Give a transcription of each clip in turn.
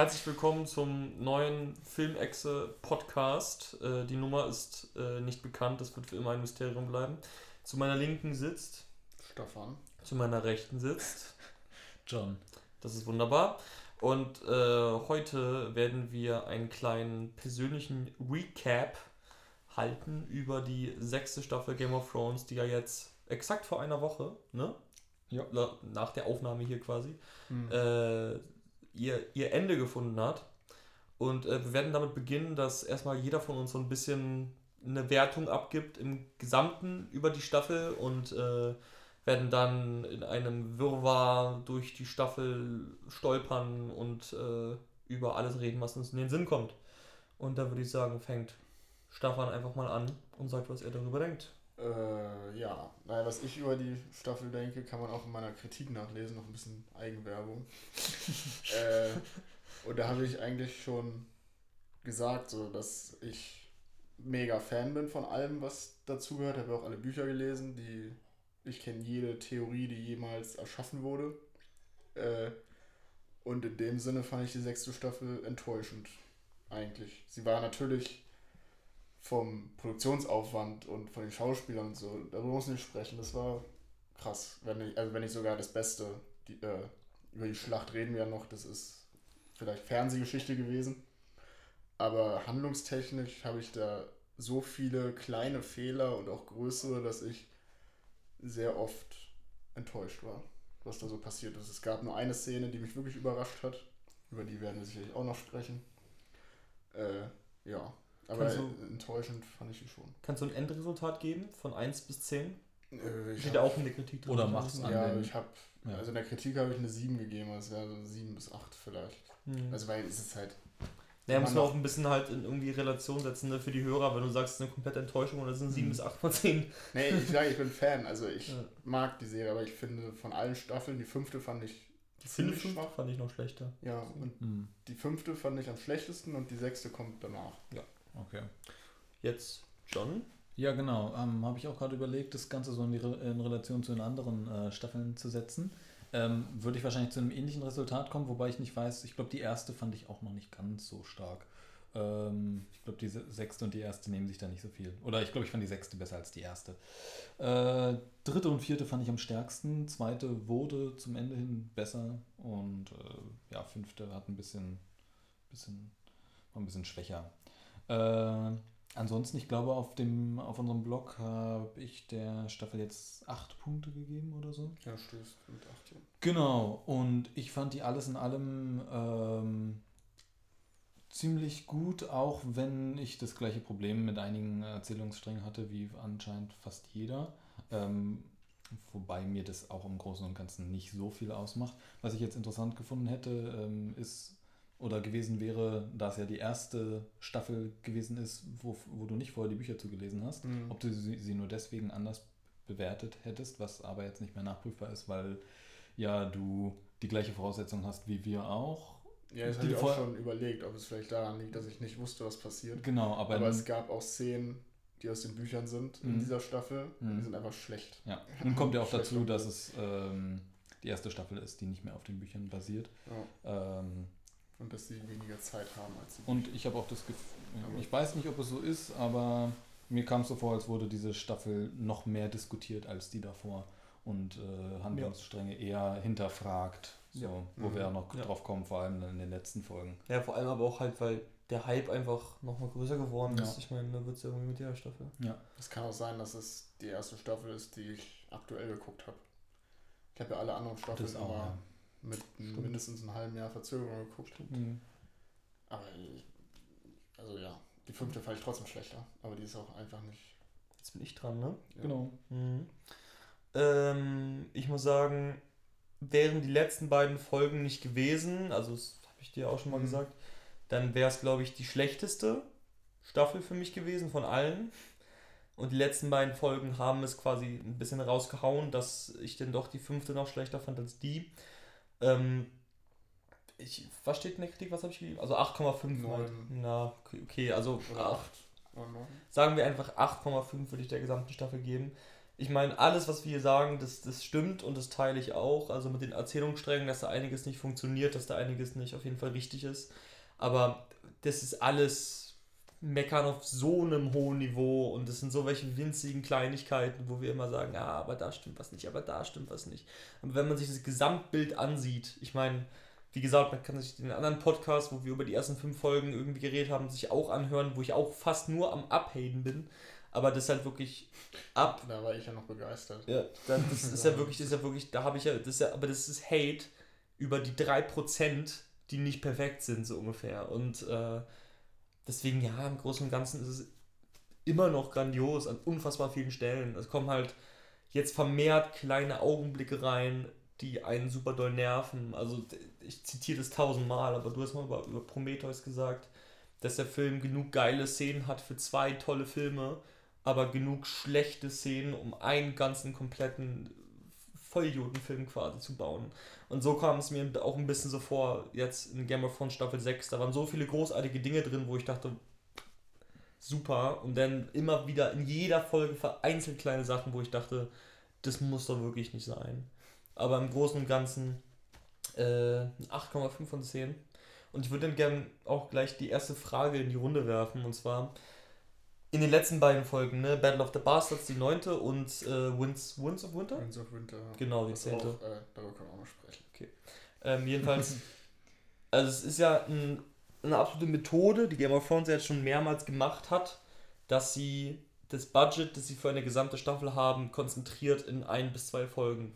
herzlich willkommen zum neuen Filmexe Podcast. Äh, die Nummer ist äh, nicht bekannt, das wird für immer ein Mysterium bleiben. Zu meiner linken sitzt Stefan. Zu meiner rechten sitzt John. Das ist wunderbar. Und äh, heute werden wir einen kleinen persönlichen Recap halten über die sechste Staffel Game of Thrones, die ja jetzt exakt vor einer Woche, ne? Ja. Nach der Aufnahme hier quasi, mhm. Ihr, ihr Ende gefunden hat. Und äh, wir werden damit beginnen, dass erstmal jeder von uns so ein bisschen eine Wertung abgibt im Gesamten über die Staffel und äh, werden dann in einem Wirrwarr durch die Staffel stolpern und äh, über alles reden, was uns in den Sinn kommt. Und da würde ich sagen, fängt Stefan einfach mal an und sagt, was er darüber denkt. Äh, ja, naja, was ich über die Staffel denke, kann man auch in meiner Kritik nachlesen, noch ein bisschen Eigenwerbung. äh, und da habe ich eigentlich schon gesagt, so, dass ich mega Fan bin von allem, was dazugehört. Ich habe auch alle Bücher gelesen, die ich kenne jede Theorie, die jemals erschaffen wurde. Äh, und in dem Sinne fand ich die sechste Staffel enttäuschend, eigentlich. Sie war natürlich vom Produktionsaufwand und von den Schauspielern und so, darüber muss ich nicht sprechen. Das war krass. Wenn nicht, also wenn nicht sogar das Beste. Die, äh, über die Schlacht reden wir ja noch, das ist vielleicht Fernsehgeschichte gewesen. Aber handlungstechnisch habe ich da so viele kleine Fehler und auch größere, dass ich sehr oft enttäuscht war, was da so passiert ist. Es gab nur eine Szene, die mich wirklich überrascht hat. Über die werden wir sicherlich auch noch sprechen. Äh, ja, aber du, enttäuschend fand ich die schon. Kannst du ein Endresultat geben von 1 bis 10? Äh, Steht ja auch in der Kritik drin. Oder machst du Ja, ich habe, ja. also in der Kritik habe ich eine 7 gegeben, also wäre so 7 bis 8 vielleicht. Mhm. Also weil es ist halt naja, muss man auch ein bisschen halt in irgendwie Relation setzen ne, für die Hörer, wenn du sagst, es ist eine komplette Enttäuschung und das sind 7 mhm. bis 8 von 10. Nee, ich sage, ich bin Fan. Also ich ja. mag die Serie, aber ich finde von allen Staffeln, die fünfte fand ich die fünfte schwach. fand ich noch schlechter. Ja, und mhm. die fünfte fand ich am schlechtesten und die sechste kommt danach. Ja. Okay. Jetzt John? Ja, genau. Ähm, Habe ich auch gerade überlegt, das Ganze so in, die Re in Relation zu den anderen äh, Staffeln zu setzen ähm, würde ich wahrscheinlich zu einem ähnlichen Resultat kommen, wobei ich nicht weiß, ich glaube, die erste fand ich auch noch nicht ganz so stark. Ähm, ich glaube, die sechste und die erste nehmen sich da nicht so viel. Oder ich glaube, ich fand die sechste besser als die erste. Äh, dritte und vierte fand ich am stärksten. Zweite wurde zum Ende hin besser. Und äh, ja, fünfte hat ein bisschen, bisschen, war ein bisschen schwächer. Äh, Ansonsten, ich glaube, auf, dem, auf unserem Blog habe ich der Staffel jetzt acht Punkte gegeben oder so. Ja, stößt mit acht, ja. Genau, und ich fand die alles in allem ähm, ziemlich gut, auch wenn ich das gleiche Problem mit einigen Erzählungssträngen hatte, wie anscheinend fast jeder. Ähm, wobei mir das auch im Großen und Ganzen nicht so viel ausmacht. Was ich jetzt interessant gefunden hätte, ähm, ist oder gewesen wäre, da es ja die erste Staffel gewesen ist, wo, wo du nicht vorher die Bücher zugelesen hast, mhm. ob du sie, sie, nur deswegen anders bewertet hättest, was aber jetzt nicht mehr nachprüfbar ist, weil ja du die gleiche Voraussetzung hast wie wir auch. Ja, das habe ich auch schon überlegt, ob es vielleicht daran liegt, dass ich nicht wusste, was passiert. Genau, aber, aber es gab auch Szenen, die aus den Büchern sind in mhm. dieser Staffel, mhm. die sind einfach schlecht. Ja, nun kommt ja auch dazu, dass es ähm, die erste Staffel ist, die nicht mehr auf den Büchern basiert. Ja. Ähm, und dass sie weniger Zeit haben als sie. Und ich habe auch das Gefühl, ich weiß nicht, ob es so ist, aber mir kam es so vor, als wurde diese Staffel noch mehr diskutiert als die davor und äh, Handlungsstränge ja. eher hinterfragt. So, ja. Wo mhm. wir ja noch ja. drauf kommen, vor allem in den letzten Folgen. Ja, vor allem aber auch halt, weil der Hype einfach nochmal größer geworden ist. Ich meine, da wird es irgendwie mit der Staffel. Ja. Es kann auch sein, dass es die erste Staffel ist, die ich aktuell geguckt habe. Ich habe ja alle anderen Staffeln auch, aber mit Stimmt. mindestens einem halben Jahr Verzögerung geguckt. Mhm. Aber also ja, die fünfte fand ich trotzdem schlechter, aber die ist auch einfach nicht. Jetzt bin ich dran, ne? Ja. Genau. Mhm. Ähm, ich muss sagen, wären die letzten beiden Folgen nicht gewesen, also das habe ich dir auch schon mal mhm. gesagt, dann wäre es, glaube ich, die schlechteste Staffel für mich gewesen von allen. Und die letzten beiden Folgen haben es quasi ein bisschen rausgehauen, dass ich denn doch die fünfte noch schlechter fand als die. Ähm, ich, was steht in der Kritik? Was habe ich gegeben? Also 8,5. Halt. Na, okay, also 8. Sagen wir einfach 8,5 würde ich der gesamten Staffel geben. ich meine, alles, was wir hier sagen, das, das stimmt und das teile ich auch. Also mit den Erzählungssträngen, dass da einiges nicht funktioniert, dass da einiges nicht auf jeden Fall richtig ist. Aber das ist alles meckern auf so einem hohen Niveau und das sind so welche winzigen Kleinigkeiten, wo wir immer sagen, ja, aber da stimmt was nicht, aber da stimmt was nicht. Aber wenn man sich das Gesamtbild ansieht, ich meine, wie gesagt, man kann sich den anderen Podcast, wo wir über die ersten fünf Folgen irgendwie geredet haben, sich auch anhören, wo ich auch fast nur am Abhaten bin. Aber das ist halt wirklich ab. Da war ich ja noch begeistert. Ja, das ist ja wirklich, das ist ja wirklich, da habe ich ja, das ist ja, aber das ist Hate über die 3%, die nicht perfekt sind, so ungefähr. Und äh, deswegen, ja, im Großen und Ganzen ist es immer noch grandios an unfassbar vielen Stellen. Es kommen halt jetzt vermehrt kleine Augenblicke rein, die einen super doll nerven. Also ich zitiere das tausendmal, aber du hast mal über, über Prometheus gesagt, dass der Film genug geile Szenen hat für zwei tolle Filme aber genug schlechte Szenen, um einen ganzen kompletten Vollidiotenfilm quasi zu bauen. Und so kam es mir auch ein bisschen so vor, jetzt in Game of Thrones Staffel 6, da waren so viele großartige Dinge drin, wo ich dachte, super. Und dann immer wieder in jeder Folge vereinzelt kleine Sachen, wo ich dachte, das muss doch wirklich nicht sein. Aber im Großen und Ganzen äh, 8,5 von 10. Und ich würde dann gerne auch gleich die erste Frage in die Runde werfen, und zwar, in den letzten beiden Folgen, ne? Battle of the Bastards, die neunte und äh, Winds, Winds of Winter? Winds of Winter. Genau, die zehnte. Auch, äh, darüber können wir auch noch sprechen. Okay. Ähm, jedenfalls, also es ist ja ein, eine absolute Methode, die Game of Thrones jetzt schon mehrmals gemacht hat, dass sie das Budget, das sie für eine gesamte Staffel haben, konzentriert in ein bis zwei Folgen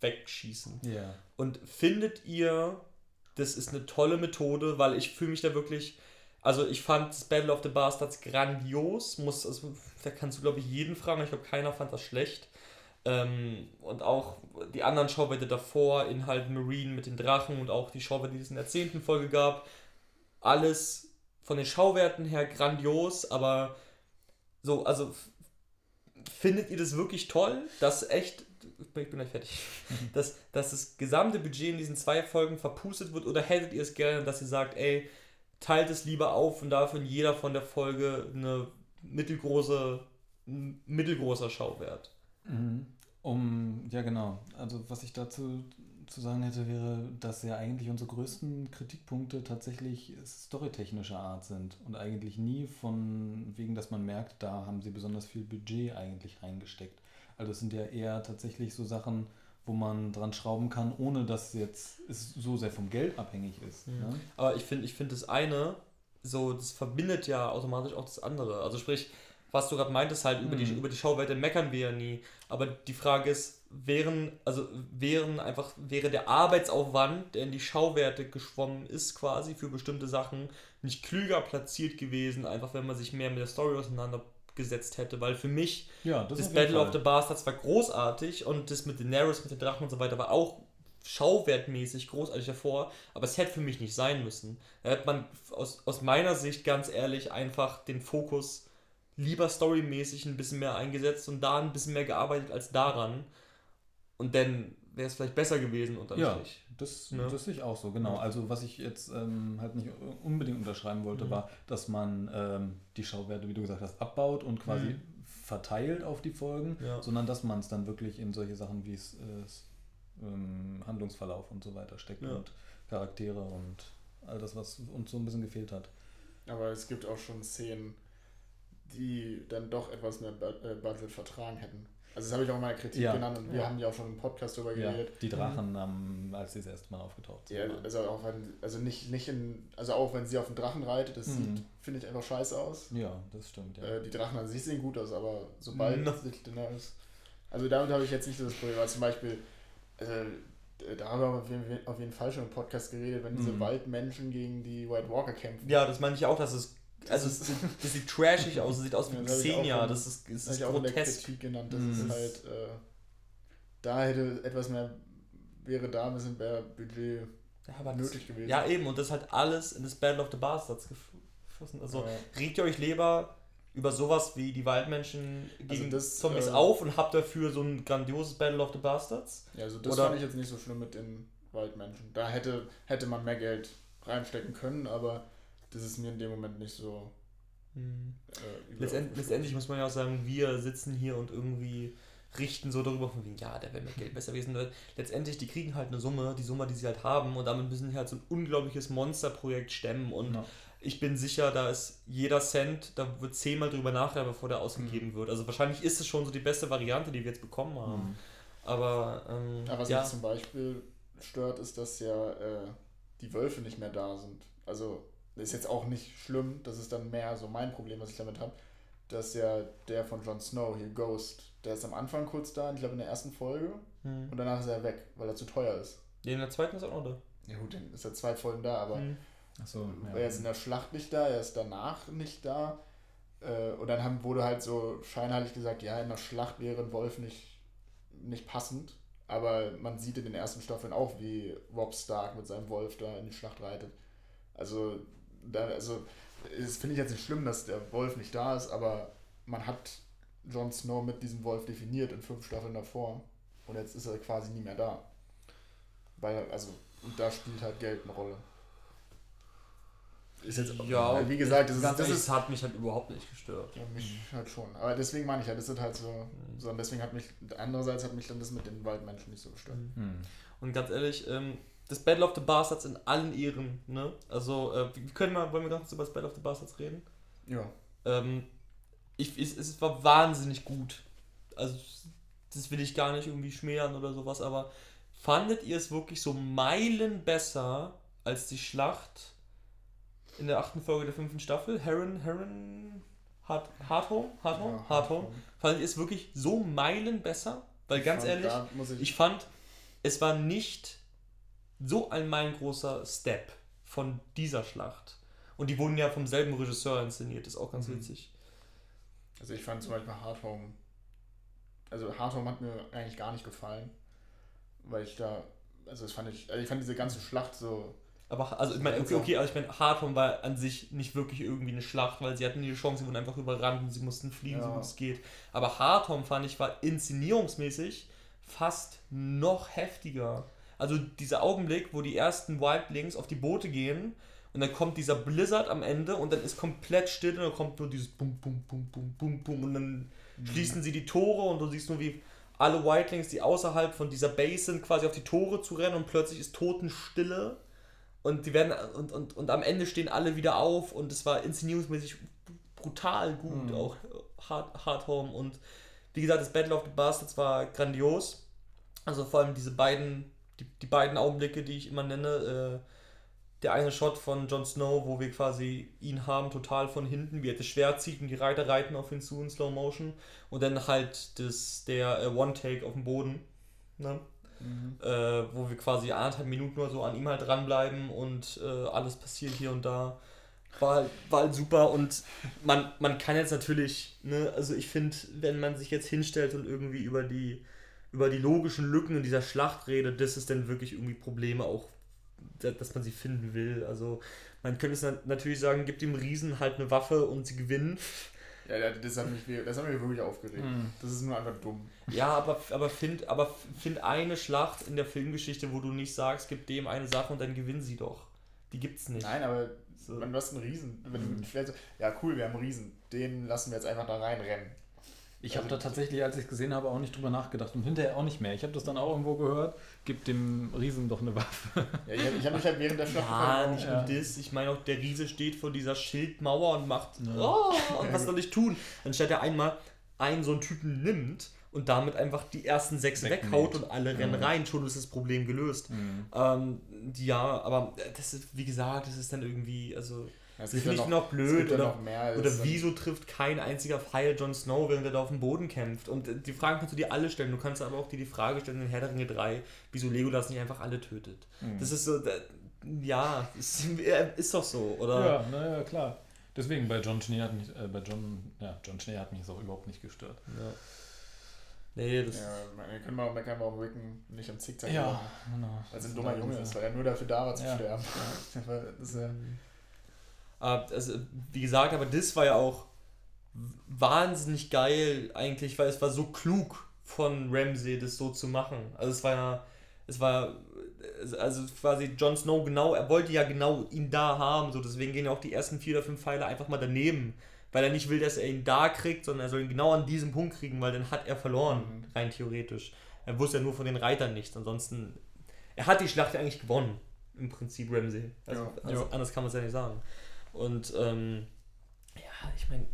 wegschießen. Ja. Yeah. Und findet ihr, das ist eine tolle Methode, weil ich fühle mich da wirklich also ich fand das Battle of the Bastards grandios. Muss, also, da kannst du, glaube ich, jeden fragen. Ich glaube, keiner fand das schlecht. Ähm, und auch die anderen Schauwerte davor, in halt Marine mit den Drachen und auch die Schauwerte, die es in der zehnten Folge gab. Alles von den Schauwerten her grandios, aber so, also findet ihr das wirklich toll, dass echt, ich bin gleich fertig, dass, dass das gesamte Budget in diesen zwei Folgen verpustet wird oder hättet ihr es gerne, dass ihr sagt, ey, teilt es lieber auf und dafür in jeder von der Folge eine mittelgroße, mittelgroßer Schauwert. Mhm. Um, ja genau. Also was ich dazu zu sagen hätte, wäre, dass ja eigentlich unsere größten Kritikpunkte tatsächlich storytechnischer Art sind und eigentlich nie von wegen, dass man merkt, da haben sie besonders viel Budget eigentlich reingesteckt. Also es sind ja eher tatsächlich so Sachen, wo man dran schrauben kann, ohne dass jetzt es so sehr vom Geld abhängig ist. Mhm. Ne? Aber ich finde, ich finde das eine, so, das verbindet ja automatisch auch das andere. Also sprich, was du gerade meintest, halt mhm. über, die, über die Schauwerte meckern wir ja nie. Aber die Frage ist, wären, also wären einfach, wäre der Arbeitsaufwand, der in die Schauwerte geschwommen ist, quasi für bestimmte Sachen, nicht klüger platziert gewesen, einfach wenn man sich mehr mit der Story auseinander gesetzt hätte, weil für mich ja, das, das Battle of the Bastards war großartig und das mit Daenerys, mit den Drachen und so weiter war auch schauwertmäßig großartig davor, aber es hätte für mich nicht sein müssen. Da hätte man aus, aus meiner Sicht ganz ehrlich einfach den Fokus lieber storymäßig ein bisschen mehr eingesetzt und da ein bisschen mehr gearbeitet als daran. Und dann wäre es vielleicht besser gewesen unterm ja, Strich. Das, ne? das sehe ich auch so, genau. Also was ich jetzt ähm, halt nicht unbedingt unterschreiben wollte, mhm. war, dass man ähm, die Schauwerte, wie du gesagt hast, abbaut und quasi mhm. verteilt auf die Folgen, ja. sondern dass man es dann wirklich in solche Sachen wie es äh, ähm, Handlungsverlauf und so weiter steckt ja. und Charaktere und all das, was uns so ein bisschen gefehlt hat. Aber es gibt auch schon Szenen, die dann doch etwas mehr äh, Budget vertragen hätten. Also das habe ich auch mal Kritik ja. genannt und wir ja. haben ja auch schon im Podcast darüber geredet. Ja, die Drachen, mhm. als sie das erste Mal aufgetaucht sind. Ja, also auch wenn, also nicht, nicht in, also auch wenn sie auf den Drachen reitet, das mhm. sieht, finde ich, einfach scheiße aus. Ja, das stimmt, ja. Äh, die Drachen an sich sehen gut aus, aber sobald mhm. sich ist. Also damit habe ich jetzt nicht so das Problem, weil zum Beispiel, äh, da haben wir auf jeden Fall schon im Podcast geredet, wenn diese mhm. Waldmenschen gegen die White Walker kämpfen. Ja, das meine ich auch, dass es also es sieht, das sieht trashig aus, es sieht aus wie ja, Xenia, das ist, das ist auch grotesk. Kritik genannt, das mhm. ist halt, äh, da hätte etwas mehr, wäre da ein bisschen mehr Budget ja, nötig das, gewesen. Ja eben, und das hat alles in das Battle of the Bastards geflossen. Also ja. regt ihr euch lieber über sowas wie die Waldmenschen gegen also das, Zombies äh, auf und habt dafür so ein grandioses Battle of the Bastards? Ja, also das Oder? fand ich jetzt nicht so schlimm mit den Waldmenschen. Da hätte, hätte man mehr Geld reinstecken können, aber das ist mir in dem Moment nicht so Hm. Äh, Letztend, letztendlich muss man ja auch sagen, wir sitzen hier und irgendwie richten so darüber von wegen, ja, der wäre mit Geld besser gewesen. Letztendlich, die kriegen halt eine Summe, die Summe, die sie halt haben und damit müssen sie halt so ein unglaubliches Monsterprojekt stemmen und ja. ich bin sicher, da ist jeder Cent, da wird zehnmal drüber nachher, bevor der ausgegeben mhm. wird. Also wahrscheinlich ist es schon so die beste Variante, die wir jetzt bekommen haben. Mhm. Aber, ähm, Aber was ja. mich zum Beispiel stört, ist, dass ja äh, die Wölfe nicht mehr da sind. Also ist jetzt auch nicht schlimm, das ist dann mehr so mein Problem, was ich damit habe, dass ja der von Jon Snow hier Ghost der ist am Anfang kurz da, ich glaube in der ersten Folge. Hm. Und danach ist er weg, weil er zu teuer ist. Ja, in der zweiten ist er auch noch da. Ja gut, dann ist er zwei Folgen da, aber hm. Achso, ja. er ist in der Schlacht nicht da, er ist danach nicht da. Äh, und dann haben, wurde halt so scheinheilig gesagt, ja, in der Schlacht wäre ein Wolf nicht, nicht passend. Aber man sieht in den ersten Staffeln auch, wie Rob Stark mit seinem Wolf da in die Schlacht reitet. Also, da, also das finde ich jetzt nicht schlimm, dass der Wolf nicht da ist, aber man hat Jon Snow mit diesem Wolf definiert in fünf Staffeln davor. Und jetzt ist er quasi nie mehr da. Weil, also, und da spielt halt Geld eine Rolle. Ist jetzt, ja, wie gesagt, das, ist, das ist, hat mich halt überhaupt nicht gestört. Ja, mich mhm. halt schon. Aber deswegen meine ich ja, das sind halt so, mhm. so und deswegen hat mich, andererseits hat mich dann das mit den Waldmenschen nicht so gestört. Mhm. Und ganz ehrlich, ähm, das Battle of the Bastards in allen Ehren, ne? Also, äh, wir können mal, wollen wir ganz kurz über das Battle of the Bastards reden? Ja. Ähm, ich, es, es war wahnsinnig gut. Also, das will ich gar nicht irgendwie schmälern oder sowas, aber fandet ihr es wirklich so Meilen besser als die Schlacht in der achten Folge der fünften Staffel? Heron, Heron, Hard, Hardhome? Hardhome? Ja, Hardhome. Fandet ihr es wirklich so Meilen besser? Weil ganz ehrlich, ich, ich fand, es war nicht so ein meilengroßer Step von dieser Schlacht. Und die wurden ja vom selben Regisseur inszeniert, ist auch ganz mhm. witzig. Also ich fand zum Beispiel Hard Home, also Hard Home hat mir eigentlich gar nicht gefallen, weil ich da, also das fand ich, also ich fand diese ganze Schlacht so. Aber also ich meine, okay, okay, also ich meine, Hard Home war an sich nicht wirklich irgendwie eine Schlacht, weil sie hatten die Chance, sie wurden einfach überrannt und sie mussten fliegen, ja. so gut es geht. Aber Hard Home fand ich war inszenierungsmäßig fast noch heftiger. Also dieser Augenblick, wo die ersten Wildlings auf die Boote gehen und dann kommt dieser Blizzard am Ende und dann ist komplett still und dann kommt nur dieses Bum, Bum, Bum, Bum, Bum, Bum und dann mhm. schließen sie die Tore und du siehst nur, wie alle Whitelings, die außerhalb von dieser Base sind, quasi auf die Tore zu rennen und plötzlich ist Totenstille und die werden und, und, und am Ende stehen alle wieder auf und es war inszenierungsmäßig brutal gut, mhm. auch Hard, Hard Home und wie gesagt, das Battle of the Bastards war grandios. Also vor allem diese beiden, die, die beiden Augenblicke, die ich immer nenne, äh, der eine Shot von Jon Snow, wo wir quasi ihn haben, total von hinten, wie er das Schwert zieht und die Reiter reiten auf ihn zu in Slow Motion. Und dann halt das, der äh, One-Take auf dem Boden. Ne? Mhm. Äh, wo wir quasi anderthalb Minuten nur so an ihm halt dranbleiben und äh, alles passiert hier und da. War halt, war halt super und man, man kann jetzt natürlich, ne, also ich finde, wenn man sich jetzt hinstellt und irgendwie über die, über die logischen Lücken in dieser Schlacht redet, das ist dann wirklich irgendwie Probleme auch dass man sie finden will. Also man könnte es natürlich sagen, gibt dem Riesen halt eine Waffe und sie gewinnen. Ja, das hat mich, das hat mich wirklich aufgeregt. Mhm. Das ist nur einfach dumm. Ja, aber, aber find, aber find eine Schlacht in der Filmgeschichte, wo du nicht sagst, gib dem eine Sache und dann gewinnen sie doch. Die gibt's nicht. Nein, aber so. wenn du hast einen Riesen, wenn du so, ja cool, wir haben einen Riesen, den lassen wir jetzt einfach da reinrennen. Ich habe also, da tatsächlich, als ich es gesehen habe, auch nicht drüber nachgedacht und hinterher auch nicht mehr. Ich habe das dann auch irgendwo gehört, gib dem Riesen doch eine Waffe. Ja, ich habe hab mich halt während der Schlacht Ja, nicht nur das. Ich meine auch, der Riese steht vor dieser Schildmauer und macht, ja. oh, und was soll ich tun? Anstatt er einmal einen so einen Typen nimmt und damit einfach die ersten sechs Wegmäht. weghaut und alle rennen mhm. rein, schon ist das Problem gelöst. Mhm. Ähm, ja, aber das ist, wie gesagt, das ist dann irgendwie, also das finde ich noch, blöd. Oder, oder wieso trifft kein einziger Pfeil Jon Snow, während er da auf dem Boden kämpft? Und die Fragen kannst du dir alle stellen. Du kannst aber auch dir die Frage stellen in Herr der Ringe 3, wieso Legolas nicht einfach alle tötet. Mhm. Das ist so, da, ja, ist, ist doch so, oder? Ja, naja, klar. Deswegen bei John Schnee hat mich, äh, bei John, ja, John Schnee hat mich das auch überhaupt nicht gestört. Ja. Nee, das. Ja, wir können mal auch meckern, warum Ricken nicht am Zickzack Ja, genau. Weil es ein dummer Junge ist, weil er nur dafür da war zu ja. sterben. Ja. das ist ja. Mhm. Also, wie gesagt, aber das war ja auch wahnsinnig geil eigentlich, weil es war so klug von Ramsey, das so zu machen. Also es war ja, es war, also quasi Jon Snow genau, er wollte ja genau ihn da haben, so deswegen gehen ja auch die ersten vier oder fünf Pfeile einfach mal daneben, weil er nicht will, dass er ihn da kriegt, sondern er soll ihn genau an diesem Punkt kriegen, weil dann hat er verloren, Mhm. rein theoretisch. Er wusste ja nur von den Reitern nichts, ansonsten, er hat die Schlacht ja eigentlich gewonnen, im Prinzip Ramsey. Also, Ja. also Ja. anders kann man es ja nicht sagen. Und, ähm, ja, ich meine,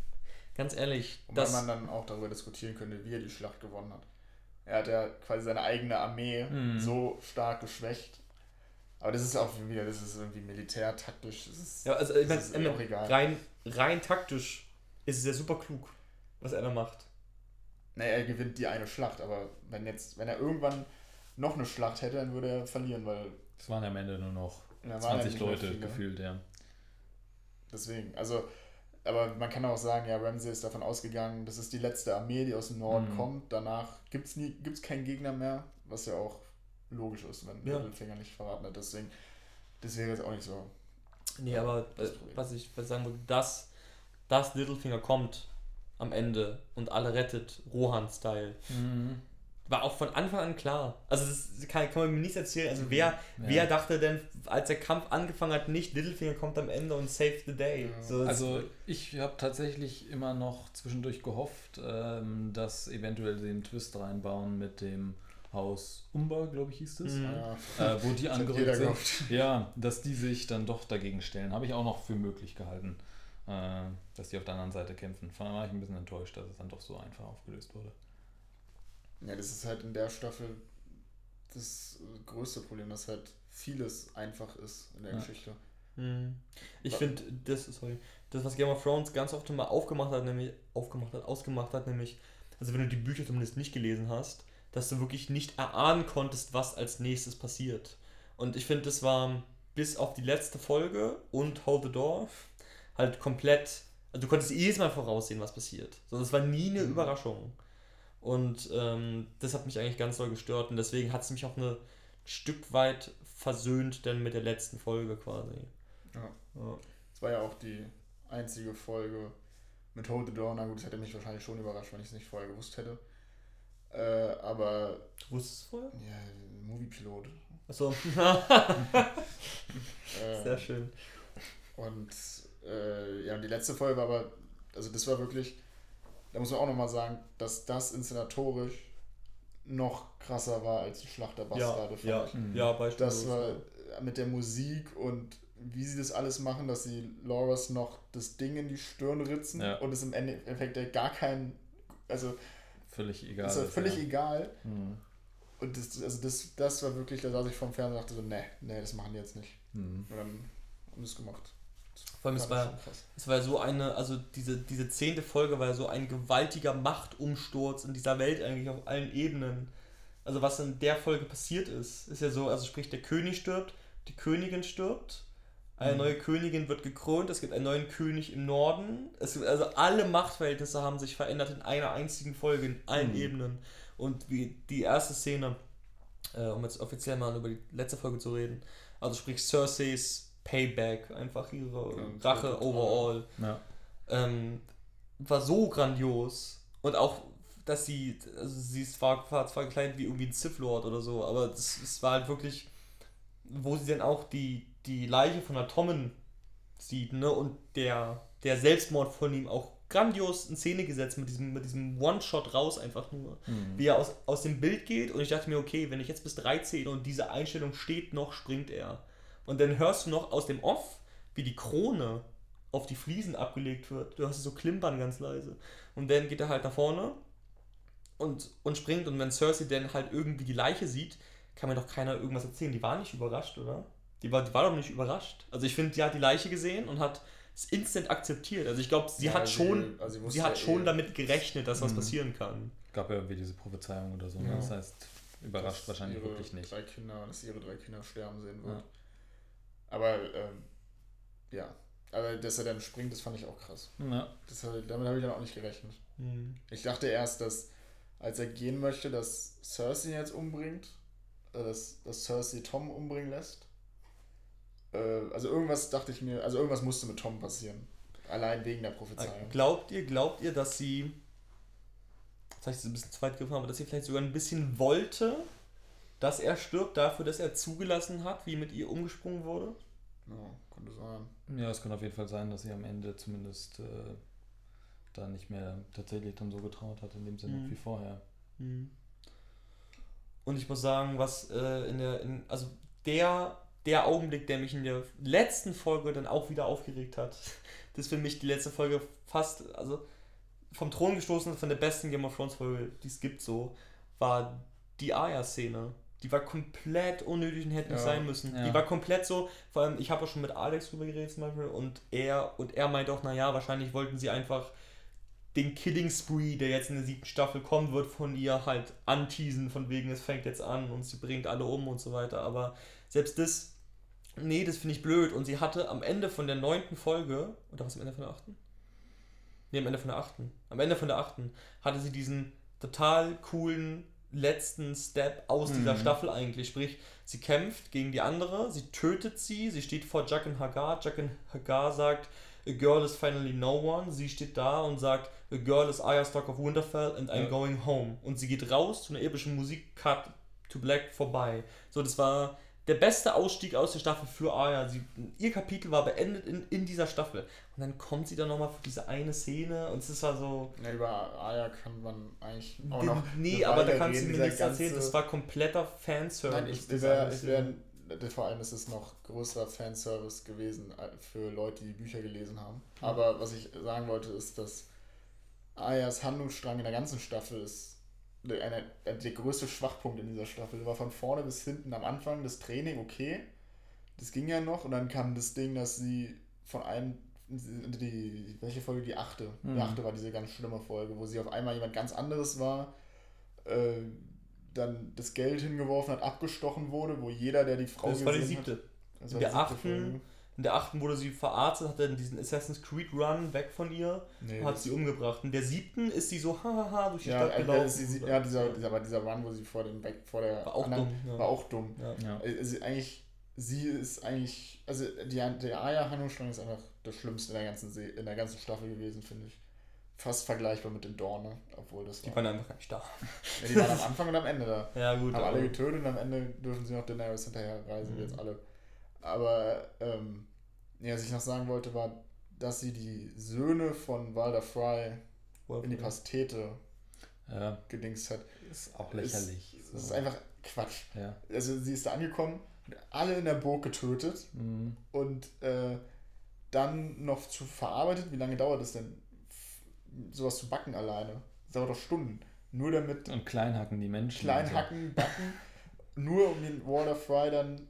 ganz ehrlich, Wobei das... man dann auch darüber diskutieren könnte, wie er die Schlacht gewonnen hat. Er hat ja quasi seine eigene Armee Mhm. so stark geschwächt. Aber das ist auch wieder, das ist irgendwie militärtaktisch. Das ist, Ja, also ich meine, ist auch egal. rein, rein taktisch ist es ja super klug, was er da macht. Naja, er gewinnt die eine Schlacht, aber wenn jetzt, wenn er irgendwann noch eine Schlacht hätte, dann würde er verlieren, weil Es waren am Ende nur noch da waren ja 20 nicht mehr Leute viele. gefühlt, ja. Deswegen, also, aber man kann auch sagen, ja, Ramsey ist davon ausgegangen, das ist die letzte Armee, die aus dem Norden Mhm. kommt. Danach gibt es gibt's keinen Gegner mehr, was ja auch logisch ist, wenn Ja. Littlefinger nicht verraten hat. Deswegen, das wäre jetzt auch nicht so. Nee, aber das äh, Problem. was ich was ich sagen würde, dass, dass Littlefinger kommt am Ende und alle rettet, Rohan-Style, Mhm. War auch von Anfang an klar. Also das kann, kann man mir nicht erzählen. Also Mhm. wer, Ja. wer dachte denn, als der Kampf angefangen hat, nicht Littlefinger kommt am Ende und save the day. Ja. So, das- Also ich habe tatsächlich immer noch zwischendurch gehofft, ähm, dass eventuell sie einen Twist reinbauen mit dem Haus Umba, glaube ich, hieß es. Mhm. Ja, Äh, wo die das angerückt sind. gehofft. Ja, dass die sich dann doch dagegen stellen. Habe ich auch noch für möglich gehalten, äh, dass die auf der anderen Seite kämpfen. Von daher war ich ein bisschen enttäuscht, dass es dann doch so einfach aufgelöst wurde. Ja, das ist halt in der Staffel das äh, größte Problem, dass halt vieles einfach ist in der Ja. Geschichte. Hm. Ich finde, das, sorry, das, was Game of Thrones ganz oft immer aufgemacht hat, nämlich, aufgemacht hat, ausgemacht hat, nämlich, also wenn du die Bücher zumindest nicht gelesen hast, dass du wirklich nicht erahnen konntest, was als nächstes passiert. Und ich finde, das war bis auf die letzte Folge und Hold the Door halt komplett, also du konntest jedes Mal voraussehen, was passiert. So, das war nie eine Mhm. Überraschung. Und ähm, das hat mich eigentlich ganz doll gestört und deswegen hat es mich auch eine Stück weit versöhnt denn mit der letzten Folge quasi. Ja. Ja. Das war ja auch die einzige Folge mit Hold the Door. Na gut, das hätte mich wahrscheinlich schon überrascht, wenn ich es nicht vorher gewusst hätte. Äh, aber, Du wusstest es vorher? ja, Moviepilot. Achso. Äh, Sehr schön. Und äh, ja, und die letzte Folge war aber, also das war wirklich, da muss man auch nochmal sagen, dass das inszenatorisch noch krasser war als die Schlacht der Ja, ja. Mhm. ja, beispielsweise. Das war mit der Musik und wie sie das alles machen, dass sie Loras noch das Ding in die Stirn ritzen Ja. und es im Endeffekt ja gar kein, also Völlig egal. ist ist, völlig ja. egal. Mhm. Und das, also das, das war wirklich, da saß ich vorm Fernseher und dachte so, nee, nee, das machen die jetzt nicht. Mhm. Und dann haben sie es gemacht. Vor allem, es war, es war so eine, also diese, diese zehnte Folge war ja so ein gewaltiger Machtumsturz in dieser Welt eigentlich auf allen Ebenen. Also was in der Folge passiert ist, ist ja so, also sprich der König stirbt, die Königin stirbt, eine Mhm. neue Königin wird gekrönt, es gibt einen neuen König im Norden. Es gibt, also alle Machtverhältnisse haben sich verändert in einer einzigen Folge, in allen Mhm. Ebenen. Und wie die erste Szene, äh, um jetzt offiziell mal über die letzte Folge zu reden, also sprich Cerseis Payback, einfach ihre Ja, war Rache total- overall, Ja. ähm, war so grandios. Und auch, dass sie, also sie ist zwar, war zwar gekleidet wie irgendwie ein Sith Lord oder so, aber es war halt wirklich, wo sie dann auch die, die Leiche von der Tommen sieht, ne, und der, der Selbstmord von ihm auch grandios in Szene gesetzt mit diesem, mit diesem One-Shot raus einfach nur Mhm. wie er aus, aus dem Bild geht und ich dachte mir, okay, wenn ich jetzt bis 3 zähle und diese Einstellung steht noch, springt er. Und dann hörst du noch aus dem Off, wie die Krone auf die Fliesen abgelegt wird. Du hörst es so klimpern ganz leise. Und dann geht er halt nach vorne und, und springt und wenn Cersei dann halt irgendwie die Leiche sieht, kann mir doch keiner irgendwas erzählen. Die war nicht überrascht, oder? Die war, die war doch nicht überrascht. Also ich finde, die hat die Leiche gesehen und hat es instant akzeptiert. Also ich glaube, sie Ja, hat sie- schon, also sie sie, hat ja schon eh, damit gerechnet, dass was Mhm. passieren kann. Gab ja irgendwie diese Prophezeiung oder so. Ne? Ja. Das heißt, überrascht dass wahrscheinlich ihre wirklich nicht. Drei Kinder, dass ihre drei Kinder sterben sehen wird. Aber ähm, ja, aber dass er dann springt, das fand ich auch krass. Ja. Das, damit habe ich dann auch nicht gerechnet. Mhm. Ich dachte erst, dass als er gehen möchte, dass Cersei ihn jetzt umbringt, äh, dass, dass Cersei Tom umbringen lässt. Äh, also irgendwas dachte ich mir, also irgendwas musste mit Tom passieren. Allein wegen der Prophezeiung. Glaubt ihr, glaubt ihr, dass sie, jetzt habe ich es ein bisschen zu weit gegriffen, aber dass sie vielleicht sogar ein bisschen wollte, dass er stirbt, dafür, dass er zugelassen hat, wie mit ihr umgesprungen wurde? Ja, könnte sein. ja, es kann auf jeden Fall sein, dass sie am Ende zumindest äh, da nicht mehr tatsächlich dann so getraut hat, in dem Sinne Mhm. wie vorher. Mhm. Und ich muss sagen, was äh, in der, in, also der, der Augenblick, der mich in der letzten Folge dann auch wieder aufgeregt hat, das ist für mich die letzte Folge fast, also vom Thron gestoßen von der besten Game of Thrones Folge, die es gibt so, war die Aya-Szene. Die war komplett unnötig und hätte nicht Ja. sein müssen. Ja. Die war komplett so, vor allem, ich habe auch schon mit Alex drüber geredet zum Beispiel und er, und er meinte auch, naja, wahrscheinlich wollten sie einfach den Killing Spree, der jetzt in der siebten Staffel kommen wird, von ihr halt anteasen, von wegen, es fängt jetzt an und sie bringt alle um und so weiter. Aber selbst das, nee, das finde ich blöd. Und sie hatte am Ende von der neunten Folge, oder was am Ende von der achten? Nee, am Ende von der achten. Am Ende von der achten hatte sie diesen total coolen letzten Step aus dieser Mhm. Staffel eigentlich. Sprich, sie kämpft gegen die andere, sie tötet sie, sie steht vor Jaqen Hagar. Jaqen Hagar sagt, A girl is finally no one. Sie steht da und sagt, A girl is Arya Stark of Winterfell and I'm Ja. going home. Und sie geht raus zu einer epischen Musik, Cut to Black vorbei. So, das war der beste Ausstieg aus der Staffel für Arya. Sie, ihr Kapitel war beendet in, in dieser Staffel. Und dann kommt sie dann nochmal für diese eine Szene und es ist war so. Ja, über Aya kann man eigentlich auch noch. nee, aber da kannst du mir nichts erzählen. Das war kompletter Fanservice. Nein, ich es hier. wär, vor allem ist es noch größerer Fanservice gewesen äh, für Leute, die Bücher gelesen haben. Aber was ich sagen wollte, ist, dass Ayas Handlungsstrang in der ganzen Staffel ist einer, der, der größte Schwachpunkt in dieser Staffel. War von vorne bis hinten am Anfang das Training okay. Das ging ja noch und dann kam das Ding, dass sie von einem die, welche Folge? Die achte. Die Mhm. achte war diese ganz schlimme Folge, wo sie auf einmal jemand ganz anderes war, äh, dann das Geld hingeworfen hat, abgestochen wurde, wo jeder, der die Frau Das war die siebte. hat. Das war der die achten, Folge. In der achten wurde sie verarztet, hat dann diesen Assassin's Creed Run weg von ihr, Nee, hat sie umgebracht. In der siebten ist sie so hahaha durch die ja, Stadt äh, gelaufen. sie, sie, ja, dieser, dieser, aber dieser Run, wo sie vor dem weg, vor der war auch anderen, dumm. Ja. war auch dumm. ja. Ja. Also eigentlich, sie ist eigentlich, also die, der Aya-Handlungsstrang ist einfach das Schlimmste in der ganzen See, in der ganzen Staffel gewesen, finde ich. Fast vergleichbar mit den Dorne, obwohl das Die war. waren einfach gar nicht da. Ja, die waren am Anfang und am Ende da. Ja, gut. haben alle getötet und am Ende dürfen sie noch Daenerys hinterher reisen, Mhm. wie jetzt alle. Aber, ähm, ja, was ich noch sagen wollte, war, dass sie die Söhne von Walder Fry in die Pastete ja, gedingst hat. ist auch Ist- lächerlich. Das ist so. einfach Quatsch. ja. Also sie ist da angekommen, alle in der Burg getötet Mhm. und äh, dann noch zu verarbeitet. Wie lange dauert es denn, sowas zu backen alleine? Das dauert doch Stunden. Nur damit Und Kleinhacken, die Menschen. klein und so. hacken, backen, nur um den Walder Fry dann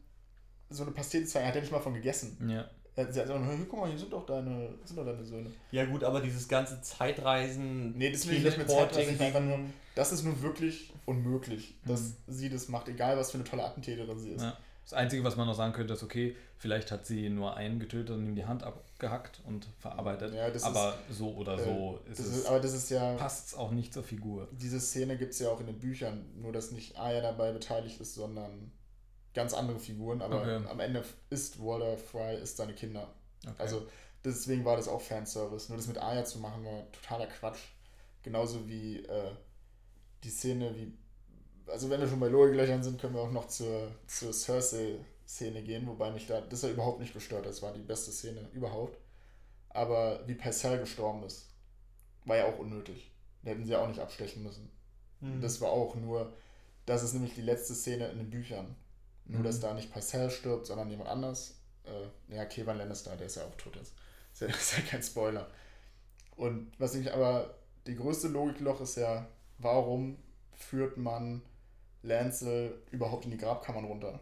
so eine Pastete zeigen. Hat er nicht mal von gegessen. Ja. Er sie hat gesagt, hey, guck mal, hier sind doch deine, sind doch deine Söhne. Ja, gut, aber dieses ganze Zeitreisen. Nee, das will ich nicht mit Zeitreisen, einfach nur, das ist nun wirklich unmöglich, dass Mhm. sie das macht, egal was für eine tolle Attentäterin sie ist. Ja. Das Einzige, was man noch sagen könnte, ist, okay, vielleicht hat sie nur einen getötet und ihm die Hand abgehackt und verarbeitet. Ja, das aber so oder äh, so ist Das es, ist, aber das ist ja, passt es auch nicht zur Figur. diese Szene gibt es ja auch in den Büchern, nur dass nicht Aya dabei beteiligt ist, sondern ganz andere Figuren, aber Okay. am Ende ist Walder Fry ist seine Kinder. Okay. Also deswegen war das auch Fanservice. Nur das mit Aya zu machen war totaler Quatsch. Genauso wie äh, die Szene, wie. Also wenn wir schon bei Logiklöchern sind, können wir auch noch zur, zur Cersei-Szene gehen, wobei mich da das ja überhaupt nicht gestört hat. Das war die beste Szene überhaupt. Aber wie Pycelle gestorben ist, war ja auch unnötig. Da hätten sie ja auch nicht abstechen müssen. Mhm. Das war auch nur, das ist nämlich die letzte Szene in den Büchern. Nur, Mhm. dass da nicht Pycelle stirbt, sondern jemand anders. Äh, ja, Kevan Lannister, der ist ja auch tot jetzt. Ist ja, ist ja kein Spoiler. Und was ich aber, die größte Logikloch ist ja, warum führt man Lancel überhaupt in die Grabkammern runter?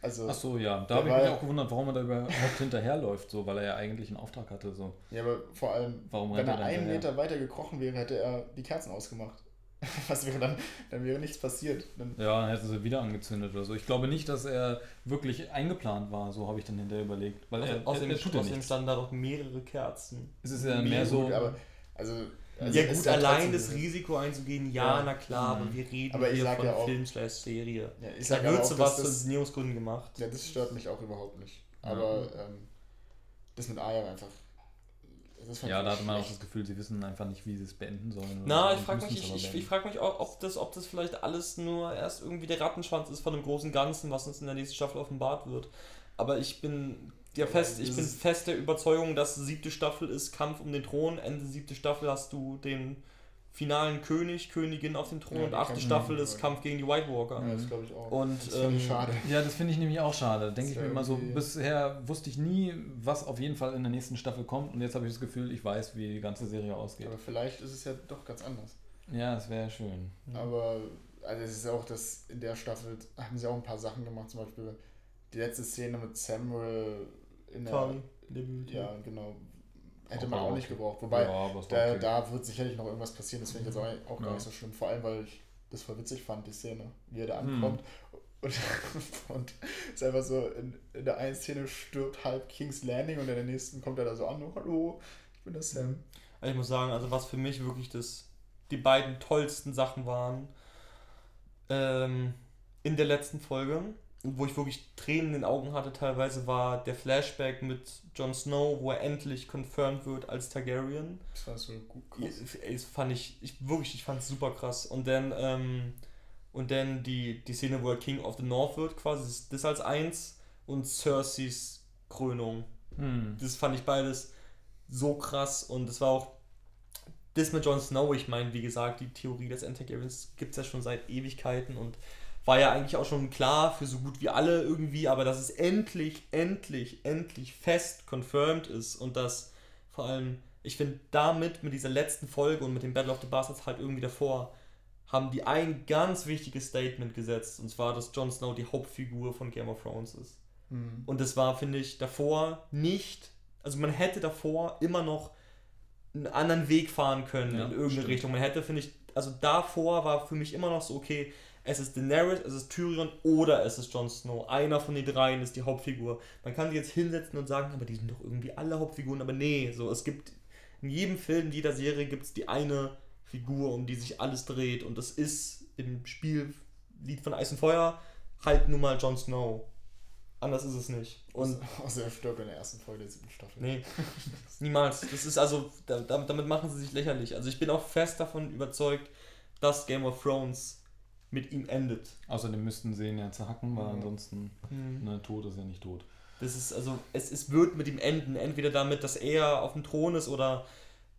Also, Ach so, ja. Da habe ich mich auch gewundert, warum er da überhaupt hinterherläuft, so, weil er ja eigentlich einen Auftrag hatte. So. ja, aber vor allem, Warum wenn er er einen hinterher? Meter weiter gekrochen wäre, hätte er die Kerzen ausgemacht. Was wäre dann? Dann wäre nichts passiert. Dann, Ja, dann hätte sie wieder angezündet oder so. Ich glaube nicht, dass er wirklich eingeplant war, so habe ich dann hinterher überlegt. Weil er, außerdem er, er tut außerdem nichts. standen da doch mehrere Kerzen. Es ist ja Nee, mehr so. gut, aber also, also ja gut, allein das dieses- Risiko einzugehen, ja, Ja. na klar, Mhm. aber wir reden Aber hier von ja auch- Film slash Serie. Ja, ich Da sag aber wird auch, sowas zu gemacht. ja, das stört mich auch überhaupt nicht. Aber ähm, das mit Aya einfach. Ja, ich da hatte man auch das Gefühl, sie wissen einfach nicht, wie sie es beenden sollen. oder Na, ich frage mich, ich, ich, ich frag mich auch, ob das, ob das vielleicht alles nur erst irgendwie der Rattenschwanz ist von dem großen Ganzen, was uns in der nächsten Staffel offenbart wird. Aber ich bin ja fest, ich bin fest der Überzeugung, dass siebte Staffel ist Kampf um den Thron. Ende siebte Staffel hast du den finalen König, Königin auf dem Thron ja, und achte Staffel ist Kampf gegen die White Walker. Ja, das glaube ich auch. Und, das ähm, ich schade. Ja, das finde ich nämlich auch schade. Denke ich mir immer so, bisher wusste ich nie, was auf jeden Fall in der nächsten Staffel kommt und jetzt habe ich das Gefühl, ich weiß, wie die ganze Serie ausgeht. Aber vielleicht ist es ja doch ganz anders. Ja, das wäre schön. Aber also es ist auch das, in der Staffel haben sie auch ein paar Sachen gemacht, zum Beispiel die letzte Szene mit Samuel in der. Tommy. Ja, genau, Hätte man auch nicht gebraucht. Wobei, ja, da, okay. da wird sicherlich noch irgendwas passieren. Das finde ich jetzt auch, auch ja. gar nicht so schlimm. Vor allem, weil ich das voll witzig fand, die Szene, wie er da hm. ankommt. Hm. Und, und ist einfach so, in, in der einen Szene stirbt halb King's Landing und in der nächsten kommt er da so an, oh, hallo, ich bin der Sam. Also ich muss sagen, also was für mich wirklich das, die beiden tollsten Sachen waren, ähm, in der letzten Folge, wo ich wirklich Tränen in den Augen hatte teilweise, war der Flashback mit Jon Snow, wo er endlich confirmed wird als Targaryen. Das war so gut krass. Das fand ich, ich wirklich, ich fand es super krass. Und dann, ähm, und dann die, die Szene, wo er King of the North wird, quasi, das, als eins und Cerseis Krönung. Hm. Das fand ich beides so krass und es war auch das mit Jon Snow, ich meine, wie gesagt, die Theorie des End-Targaryens gibt es ja schon seit Ewigkeiten und war ja eigentlich auch schon klar für so gut wie alle irgendwie, aber dass es endlich, endlich, endlich fest confirmed ist und dass vor allem, ich finde, damit, mit dieser letzten Folge und mit dem Battle of the Bastards halt irgendwie davor, haben die ein ganz wichtiges Statement gesetzt und zwar, dass Jon Snow die Hauptfigur von Game of Thrones ist. Mhm. Und das war, finde ich, davor nicht, also man hätte davor immer noch einen anderen Weg fahren können ja, in irgendeine stimmt. Richtung. Man hätte, finde ich, also davor war für mich immer noch so, okay, es ist Daenerys, es ist Tyrion oder es ist Jon Snow. Einer von den dreien ist die Hauptfigur. Man kann sich jetzt hinsetzen und sagen, aber die sind doch irgendwie alle Hauptfiguren. Aber nee, so es gibt in jedem Film, in jeder Serie gibt es die eine Figur, um die sich alles dreht. Und das ist im Spiel Lied von Eis und Feuer halt nun mal Jon Snow. Anders ist es nicht. Und Außer er stirbt in der ersten Folge der siebten Staffel. Nee, niemals. Das ist also, damit machen sie sich lächerlich. Also ich bin auch fest davon überzeugt, dass Game of Thrones mit ihm endet. Außerdem müssten sie ihn ja zerhacken, weil mhm. ansonsten, mhm. ne, tot ist ja nicht tot. Das ist also, es, es wird mit ihm enden. Entweder damit, dass er auf dem Thron ist oder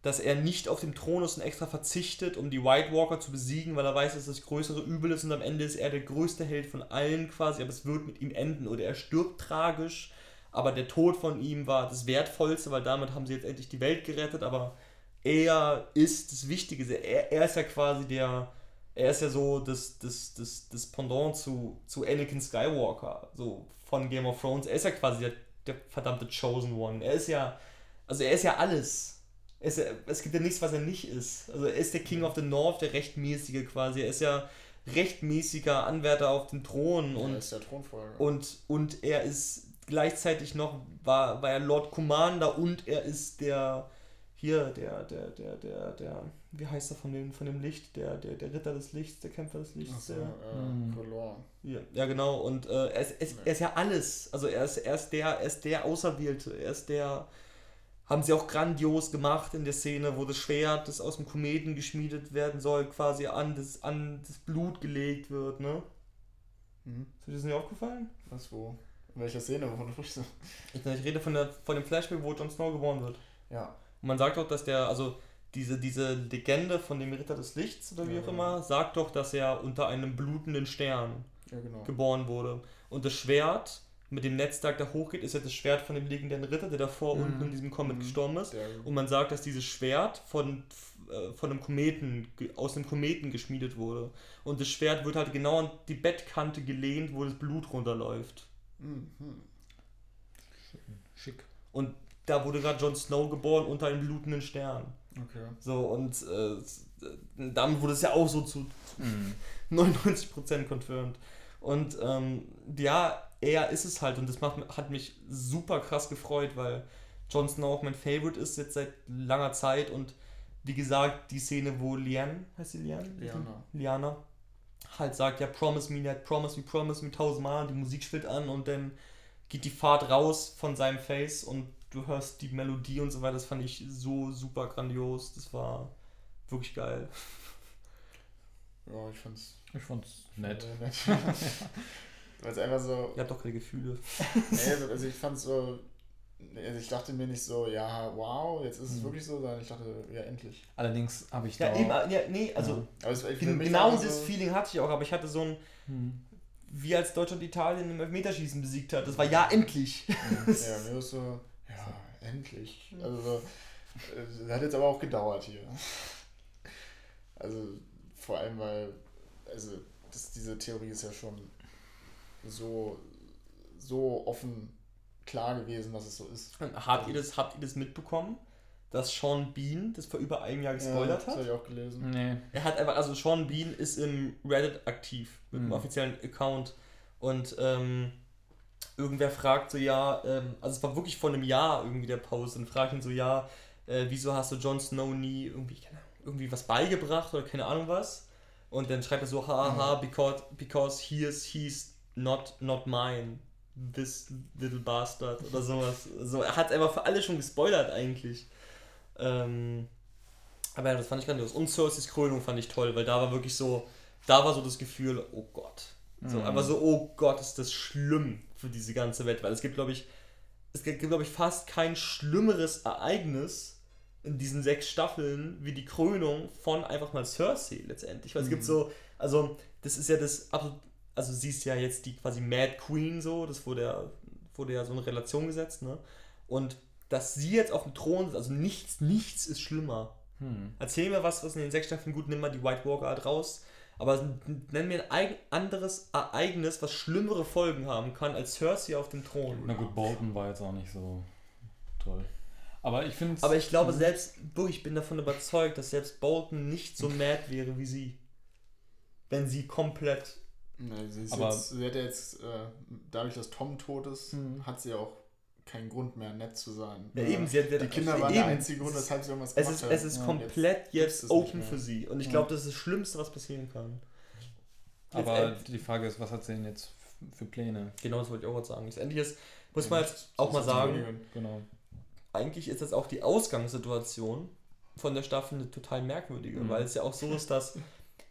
dass er nicht auf dem Thron ist und extra verzichtet, um die White Walker zu besiegen, weil er weiß, dass das größere Übel ist und am Ende ist er der größte Held von allen quasi, aber es wird mit ihm enden oder er stirbt tragisch, aber der Tod von ihm war das Wertvollste, weil damit haben sie jetzt endlich die Welt gerettet, aber er ist das Wichtige, er, er ist ja quasi der, er ist ja so das, das, das, das Pendant zu, zu Anakin Skywalker, so von Game of Thrones. Er ist ja quasi der, der verdammte Chosen One. Er ist ja, also er ist ja alles. Ja, es gibt ja nichts, was er nicht ist. Also er ist der King of the North, der rechtmäßige quasi. Er ist ja rechtmäßiger Anwärter auf den Thron. Und, er ist der Thronfolger. Und, und er ist gleichzeitig noch, war, war er Lord Commander und er ist der, hier, der, der, der, der, der, wie heißt er von dem, von dem Licht, der, der, der Ritter des Lichts, der Kämpfer des Lichts. So, der, äh, ja, ja, genau, und äh, er, ist, er, ist, er ist ja alles. Also er ist, er ist der, er ist der Auserwählte, er ist der, haben sie auch grandios gemacht in der Szene, wo das Schwert, das aus dem Kometen geschmiedet werden soll, quasi an das, an das Blut gelegt wird, ne? Mhm. Ist dir das nicht aufgefallen? Was, wo? In welcher Szene, wovon du sprichst? Ich, ich rede von, der, von dem Flashback, wo Jon Snow geboren wird. Ja. Und man sagt doch, dass der, also diese, diese Legende von dem Ritter des Lichts oder wie ja, auch immer, sagt doch, dass er unter einem blutenden Stern ja, genau. geboren wurde. Und das Schwert mit dem Netzwerk da hochgeht, ist ja das Schwert von dem legendären Ritter, der davor mhm. unten in diesem Comet mhm. gestorben ist. Der, und man sagt, dass dieses Schwert von, äh, von einem Kometen, aus einem Kometen geschmiedet wurde. Und das Schwert wird halt genau an die Bettkante gelehnt, wo das Blut runterläuft. Mhm. Schick. Und da wurde gerade Jon Snow geboren unter einem blutenden Stern. Okay. So, und äh, damit wurde es ja auch so zu mhm. 99% confirmed. Und ähm, ja, er ist es halt und das macht, hat mich super krass gefreut, weil Jon Snow auch mein Favorite ist jetzt seit langer Zeit und wie gesagt, die Szene, wo Liane, heißt sie Liane? Liana. Liana halt sagt, ja, promise me that, promise me, promise me tausendmal, die Musik spielt an und dann geht die Fahrt raus von seinem Face und du hörst die Melodie und so weiter, das fand ich so super grandios. Das war wirklich geil. Ja, ich fand's. Ich fand's nett. nett. Weil es einfach so. Ihr habt doch keine Gefühle. nee, also ich fand's so. Also ich dachte mir nicht so, ja, wow, jetzt ist es Mhm. wirklich so, sondern ich dachte, ja, endlich. Allerdings habe ich Ja, da eben, ja, nee, also Aber es, genau das so, Feeling hatte ich auch, aber ich hatte so ein, Hm. wie als Deutschland Italien im Elfmeterschießen besiegt hat. Das war ja endlich. Ja, mir ist so, ja, endlich. Also, so, äh, das hat jetzt aber auch gedauert hier. Also, vor allem, weil, also, das, diese Theorie ist ja schon so, so offen klar gewesen, dass es so ist. Habt ihr das, habt ihr das mitbekommen, dass Sean Bean das vor über einem Jahr gespoilert das hat? habe ich auch gelesen. Nee. Er hat einfach, also Sean Bean ist im Reddit aktiv mit einem Mhm. offiziellen Account und ähm, irgendwer fragt so, ja, ähm, also es war wirklich vor einem Jahr irgendwie der Post und fragt ihn so, ja, äh, wieso hast du Jon Snow nie irgendwie, keine Ahnung, irgendwie was beigebracht oder keine Ahnung was? Und dann schreibt er so, haha, because, because he is, he's not, not mine, this little bastard oder sowas. So, er hat einfach für alle schon gespoilert eigentlich. Ähm, aber ja, das fand ich grandios. Und Cerseis Krönung fand ich toll, weil da war wirklich so, da war so das Gefühl, oh Gott. So, Mhm. einfach so, oh Gott, ist das schlimm für diese ganze Welt. Weil es gibt, glaube ich, es gibt, glaube ich, fast kein schlimmeres Ereignis in diesen sechs Staffeln wie die Krönung von einfach mal Cersei letztendlich. Weil es gibt Mhm. so, also, das ist ja das absolut, also sie ist ja jetzt die quasi Mad Queen so, das wurde ja, wurde ja so in Relation gesetzt, ne? Und dass sie jetzt auf dem Thron ist, also nichts, nichts ist schlimmer. Hm. Erzähl mir was, was in den sechs Staffeln gut, nimm mal die White Walker halt raus. Aber nenn mir ein anderes Ereignis, was schlimmere Folgen haben kann als Cersei auf dem Thron. Na gut, Bolton war jetzt auch nicht so toll. Aber ich finde Aber ich glaube selbst, wirklich, ich bin davon überzeugt, dass selbst Bolton nicht so mad wäre wie sie. Wenn sie komplett. Nee, sie, ist Aber- jetzt, sie hat ja jetzt, äh, dadurch, dass Tom tot ist, Hm. hat sie ja auch keinen Grund mehr, nett zu sein. Ja, eben, sie hat, Die Kinder waren eben, der einzige Grund, weshalb sie irgendwas Es gemacht ist, hat. es ist Ja, komplett jetzt es nicht open für sie. Und ich glaube, das ist das Schlimmste, was passieren kann. Aber die Frage ist, was hat sie denn jetzt für Pläne? Genau, das wollte ich auch gerade sagen. Letztendlich ist, muss Ja, man jetzt auch Das mal sagen. Genau. eigentlich ist jetzt auch die Ausgangssituation von der Staffel eine total merkwürdige, Mhm. weil es ja auch so ist, dass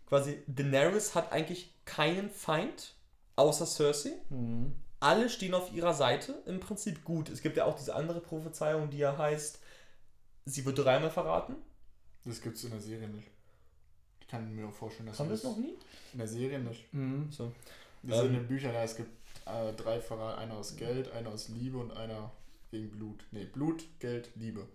quasi Daenerys hat eigentlich keinen Feind außer Cersei. Mhm. Alle stehen auf ihrer Seite, im Prinzip gut. Es gibt ja auch diese andere Prophezeiung, die ja heißt, sie wird dreimal verraten. Das gibt es in der Serie nicht. Ich kann mir auch vorstellen, dass Haben wir das es noch nie? in der Serie nicht. Mhm. So. Wir sind Ähm. in den Büchern, ja, es gibt äh, drei Verrat, einer aus Geld, einer aus Liebe und einer wegen Blut. Nee, Blut, Geld, Liebe.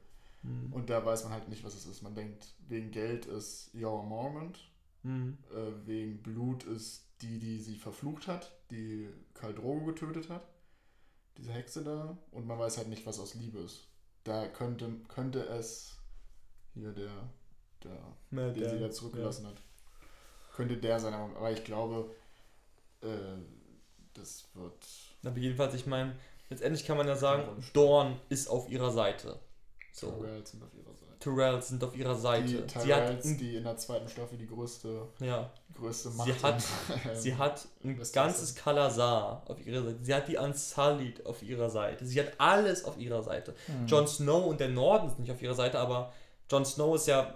Mhm. Und da weiß man halt nicht, was es ist. Man denkt, wegen Geld ist Jorah Mormont, Mhm. äh, wegen Blut ist die, die sie verflucht hat, die Karl Drogo getötet hat. Diese Hexe da. Und man weiß halt nicht, was aus Liebe ist. Da könnte, könnte es hier der, der Ja, den der- sie da zurückgelassen hat. Könnte der sein, aber, ich glaube, äh, das wird. ja. Aber jedenfalls, ich meine, letztendlich kann man ja sagen, Ja. Dorn ist auf ihrer Seite. So. Tyrells sind auf ihrer Seite. Tyrells sind auf ihrer Seite. Die sie hat, Tyrells, die in der zweiten Staffel die größte, ja, größte Sie Macht hat- in- Sie hat ein ganzes Kalasar auf ihrer Seite. Sie hat die Unsullied auf ihrer Seite. Sie hat alles auf ihrer Seite. Mhm. Jon Snow und der Norden sind nicht auf ihrer Seite, aber Jon Snow ist ja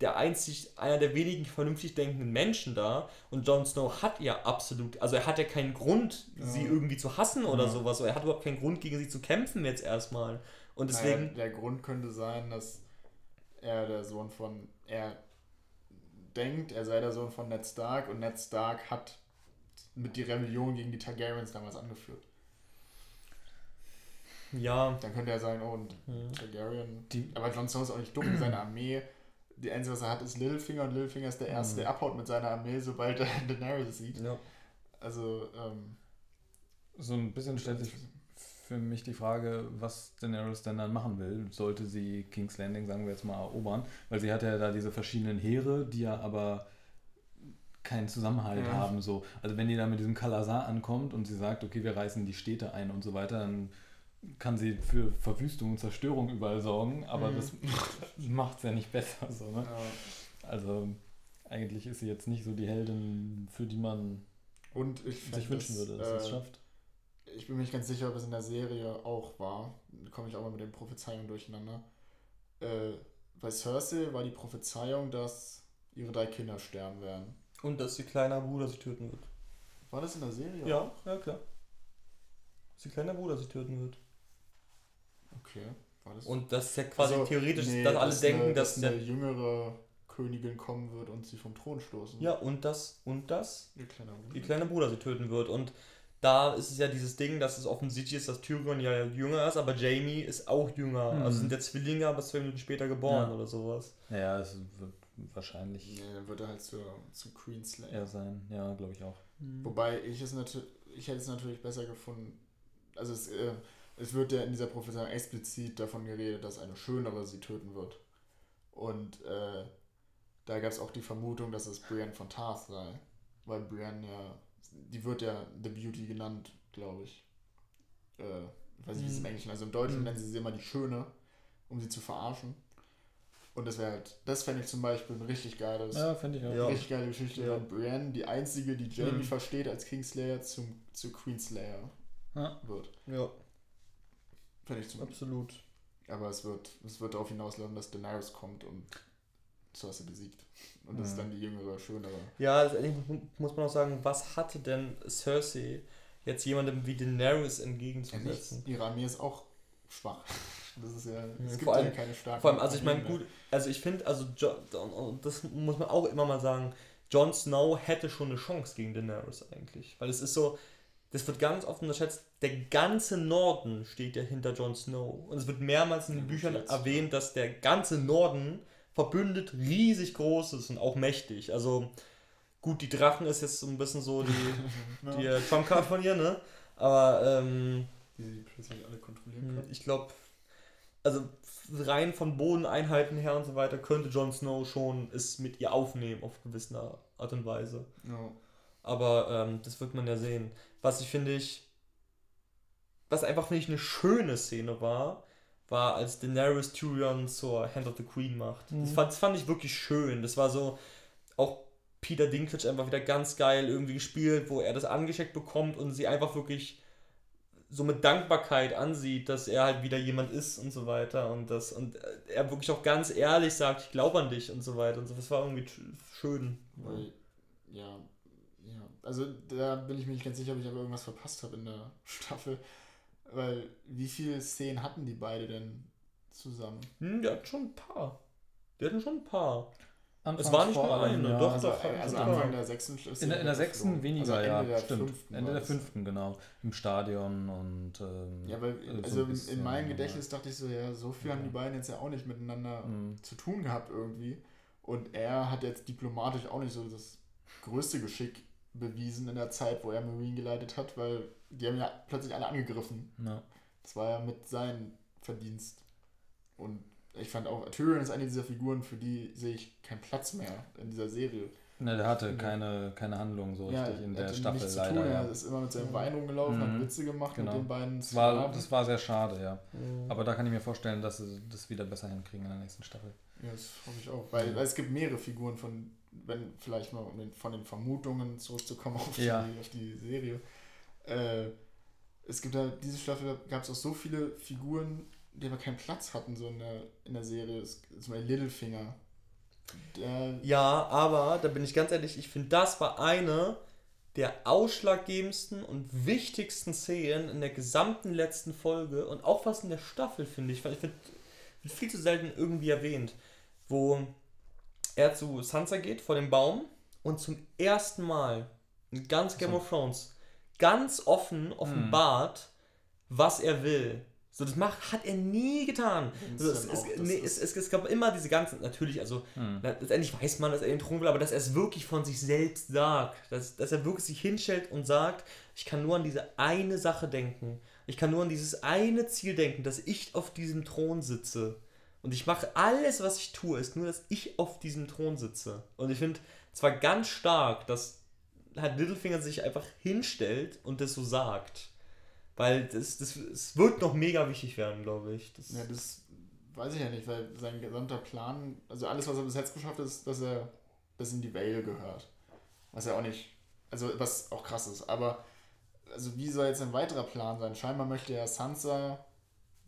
der einzig, einer der wenigen vernünftig denkenden Menschen da. Und Jon Snow hat ja absolut, also er hat ja keinen Grund, Ja. sie irgendwie zu hassen oder Ja. sowas. Er hat überhaupt keinen Grund, gegen sie zu kämpfen jetzt erstmal. Und deswegen. Naja, der Grund könnte sein, dass er der Sohn von. Er denkt, er sei der Sohn von Ned Stark und Ned Stark hat mit die Rebellion gegen die Targaryens damals angeführt. Ja. Dann könnte er sagen, oh, und Hm. Targaryen. Die, Aber Jon Snow ist auch nicht dumm. Seine Armee, die einzige, was er hat, ist Littlefinger und Littlefinger ist der Erste, Mhm. der abhaut mit seiner Armee, sobald er Daenerys sieht. ja. Also, ähm, so ein bisschen stellt sich für mich die Frage, was Daenerys denn dann machen will. Sollte sie King's Landing, sagen wir jetzt mal, erobern? Weil sie hat ja da diese verschiedenen Heere, die ja aber keinen Zusammenhalt Ja. haben. So. Also wenn die da mit diesem Kalasar ankommt und sie sagt, okay, wir reißen die Städte ein und so weiter, dann kann sie für Verwüstung und Zerstörung überall sorgen, aber Mhm. das macht es ja nicht besser. So, ne? ja. Also eigentlich ist sie jetzt nicht so die Heldin, für die man Und ich sich wünschen das, würde, dass sie es äh, schafft. Ich bin mir nicht ganz sicher, ob es in der Serie auch war. Da komme ich auch mal mit den Prophezeiungen durcheinander. Äh, bei Cersei war die Prophezeiung, dass ihre drei Kinder sterben werden. Und dass ihr kleiner Bruder sie töten wird. War das in der Serie? Ja, ja, klar. Dass ihr kleiner Bruder sie töten wird. Okay. War das Und das ist ja quasi Also, theoretisch, nee, dass alle denken, eine, dass, dass der. eine jüngere Königin kommen wird und sie vom Thron stoßen. Ja, und das, und das Ihr kleiner Bruder. ihr kleiner Bruder sie töten wird. Und da ist es ja dieses Ding, dass es offensichtlich ist, dass Tyrion ja jünger ist, aber Jamie ist auch jünger. Mhm. Also sind ja Zwillinge, aber zwei Minuten später geboren Ja. oder sowas. Ja, es wird wahrscheinlich Nee, dann wird er halt zur, zum Queenslayer. eher sein. Ja, glaube ich auch. Wobei ich es natürlich, ich hätte es natürlich besser gefunden. Also es, äh, es wird ja in dieser Prophezeiung explizit davon geredet, dass eine schönere sie töten wird. Und äh, da gab es auch die Vermutung, dass es Brienne von Tarth sei. Weil Brienne ja, die wird ja The Beauty genannt, glaube ich. Äh, ich weiß nicht, wie es im Mhm. Englischen, also im Deutschen Mhm. nennen sie sie immer die Schöne, um sie zu verarschen. Und das wäre halt, das fände ich zum Beispiel ein richtig geiles, Ja, finde ich auch. Ja. richtig geile Geschichte, Ja. Brienne, die einzige, die Jamie Mhm. versteht als Kingslayer, zum, zu Queenslayer Ja. wird. Ja, Finde ich zum absolut. Aber es wird, es wird darauf hinauslaufen, dass Daenerys kommt und Cersei besiegt. Und das ist Mhm. dann die jüngere, schönere. Ja, letztendlich mu- muss man auch sagen, was hatte denn Cersei jetzt jemandem wie Daenerys Ja, entgegenzusetzen? nichts. Ihre Armee ist auch schwach. Das ist ja, es gibt vor allem- ja keine starken Vor allem, also ich meine, gut, also ich finde, also das muss man auch immer mal sagen, Jon Snow hätte schon eine Chance gegen Daenerys eigentlich. Weil es ist so, das wird ganz oft unterschätzt, der ganze Norden steht ja hinter Jon Snow. Und es wird mehrmals in den Ja, Büchern erwähnt, dass der ganze Norden verbündet riesig groß ist und auch mächtig. Also gut, die Drachen ist jetzt so ein bisschen so die, Ja, die äh, Trumpcard von ihr, ne? Aber ähm, die sie plötzlich alle kontrollieren hm, können. Ich glaube, also rein von Bodeneinheiten her und so weiter könnte Jon Snow schon es mit ihr aufnehmen auf gewisse Art und Weise. Ja. Aber ähm, das wird man ja sehen. Was ich finde ich, was einfach finde ich eine schöne Szene war, war als Daenerys Tyrion zur Hand of the Queen macht. Das, Mhm. fand, das fand ich wirklich schön. Das war so auch Peter Dinklage einfach wieder ganz geil irgendwie gespielt, wo er das angeschickt bekommt und sie einfach wirklich so mit Dankbarkeit ansieht, dass er halt wieder jemand ist und so weiter und das und er wirklich auch ganz ehrlich sagt, ich glaube an dich und so weiter und so. Das war irgendwie sch- schön. Weil, ja, ja. Also da bin ich mir nicht ganz sicher, ob ich aber irgendwas verpasst habe in der Staffel. Weil wie viele Szenen hatten die beide denn zusammen? Hm, der hat schon ein paar. Die hatten schon ein paar. Anfangs Es war nicht nur eine, ja. doch, also doch, also. Anfang der sechsten ist In der, in der sechsten geflogen. weniger, also ja, Ende der stimmt. fünften Ende der das. fünften, genau. Im Stadion und. Ähm, Ja, weil so also bisschen, in meinem Gedächtnis dachte ich so, ja, so viel haben die beiden jetzt ja auch nicht miteinander Mhm. zu tun gehabt irgendwie. Und er hat jetzt diplomatisch auch nicht so das größte Geschick bewiesen in der Zeit, wo er Marine geleitet hat, weil die haben ja plötzlich alle angegriffen. Ja. Das war ja mit seinem Verdienst. Und ich fand auch, Tyrion ist eine dieser Figuren, für die sehe ich keinen Platz mehr in dieser Serie. Ne, der hatte keine, keine Handlung so ja, richtig in er der hatte Staffel nichts leider. Zu tun. ja. Er ist immer mit seinem Wein rumgelaufen, hat Mhm. Witze gemacht Genau. mit den beiden Das war, das war sehr schade, ja. Mhm. Aber da kann ich mir vorstellen, dass sie das wieder besser hinkriegen in der nächsten Staffel. Ja, das hoffe ich auch. Weil, weil es gibt mehrere Figuren von, wenn vielleicht mal um den, von den Vermutungen zurückzukommen auf, Ja. die, auf die Serie. Äh, es gibt da, diese Staffel gab es auch so viele Figuren, die aber keinen Platz hatten, so in der, in der Serie. Es- Zum Beispiel Littlefinger. Der, Ja, aber da bin ich ganz ehrlich, ich finde, das war eine der ausschlaggebendsten und wichtigsten Szenen in der gesamten letzten Folge und auch fast in der Staffel, finde ich. Weil ich finde, wird viel zu selten irgendwie erwähnt, wo er zu Sansa geht vor dem Baum und zum ersten Mal in ganz Game So. of Thrones ganz offen offenbart, was er will. So, das macht, hat er nie getan. Also, es, es, nee, es, es, gab immer diese ganzen, natürlich, also Hm. na, letztendlich weiß man, dass er den Thron will, aber dass er es wirklich von sich selbst sagt. Dass, dass er wirklich sich hinstellt und sagt, ich kann nur an diese eine Sache denken. Ich kann nur an dieses eine Ziel denken, dass ich auf diesem Thron sitze. Und ich mache alles, was ich tue, ist nur, dass ich auf diesem Thron sitze. Und ich finde zwar ganz stark, dass halt Littlefinger sich einfach hinstellt und das so sagt. Weil das, das, es wird noch mega wichtig werden, glaube ich. Das, ja, das weiß ich ja nicht, weil sein gesamter Plan, also alles, was er bis jetzt geschafft hat, ist, dass er bis in die Vale gehört. Was ja auch nicht, also was auch krass ist. Aber, also wie soll jetzt ein weiterer Plan sein? Scheinbar möchte er Sansa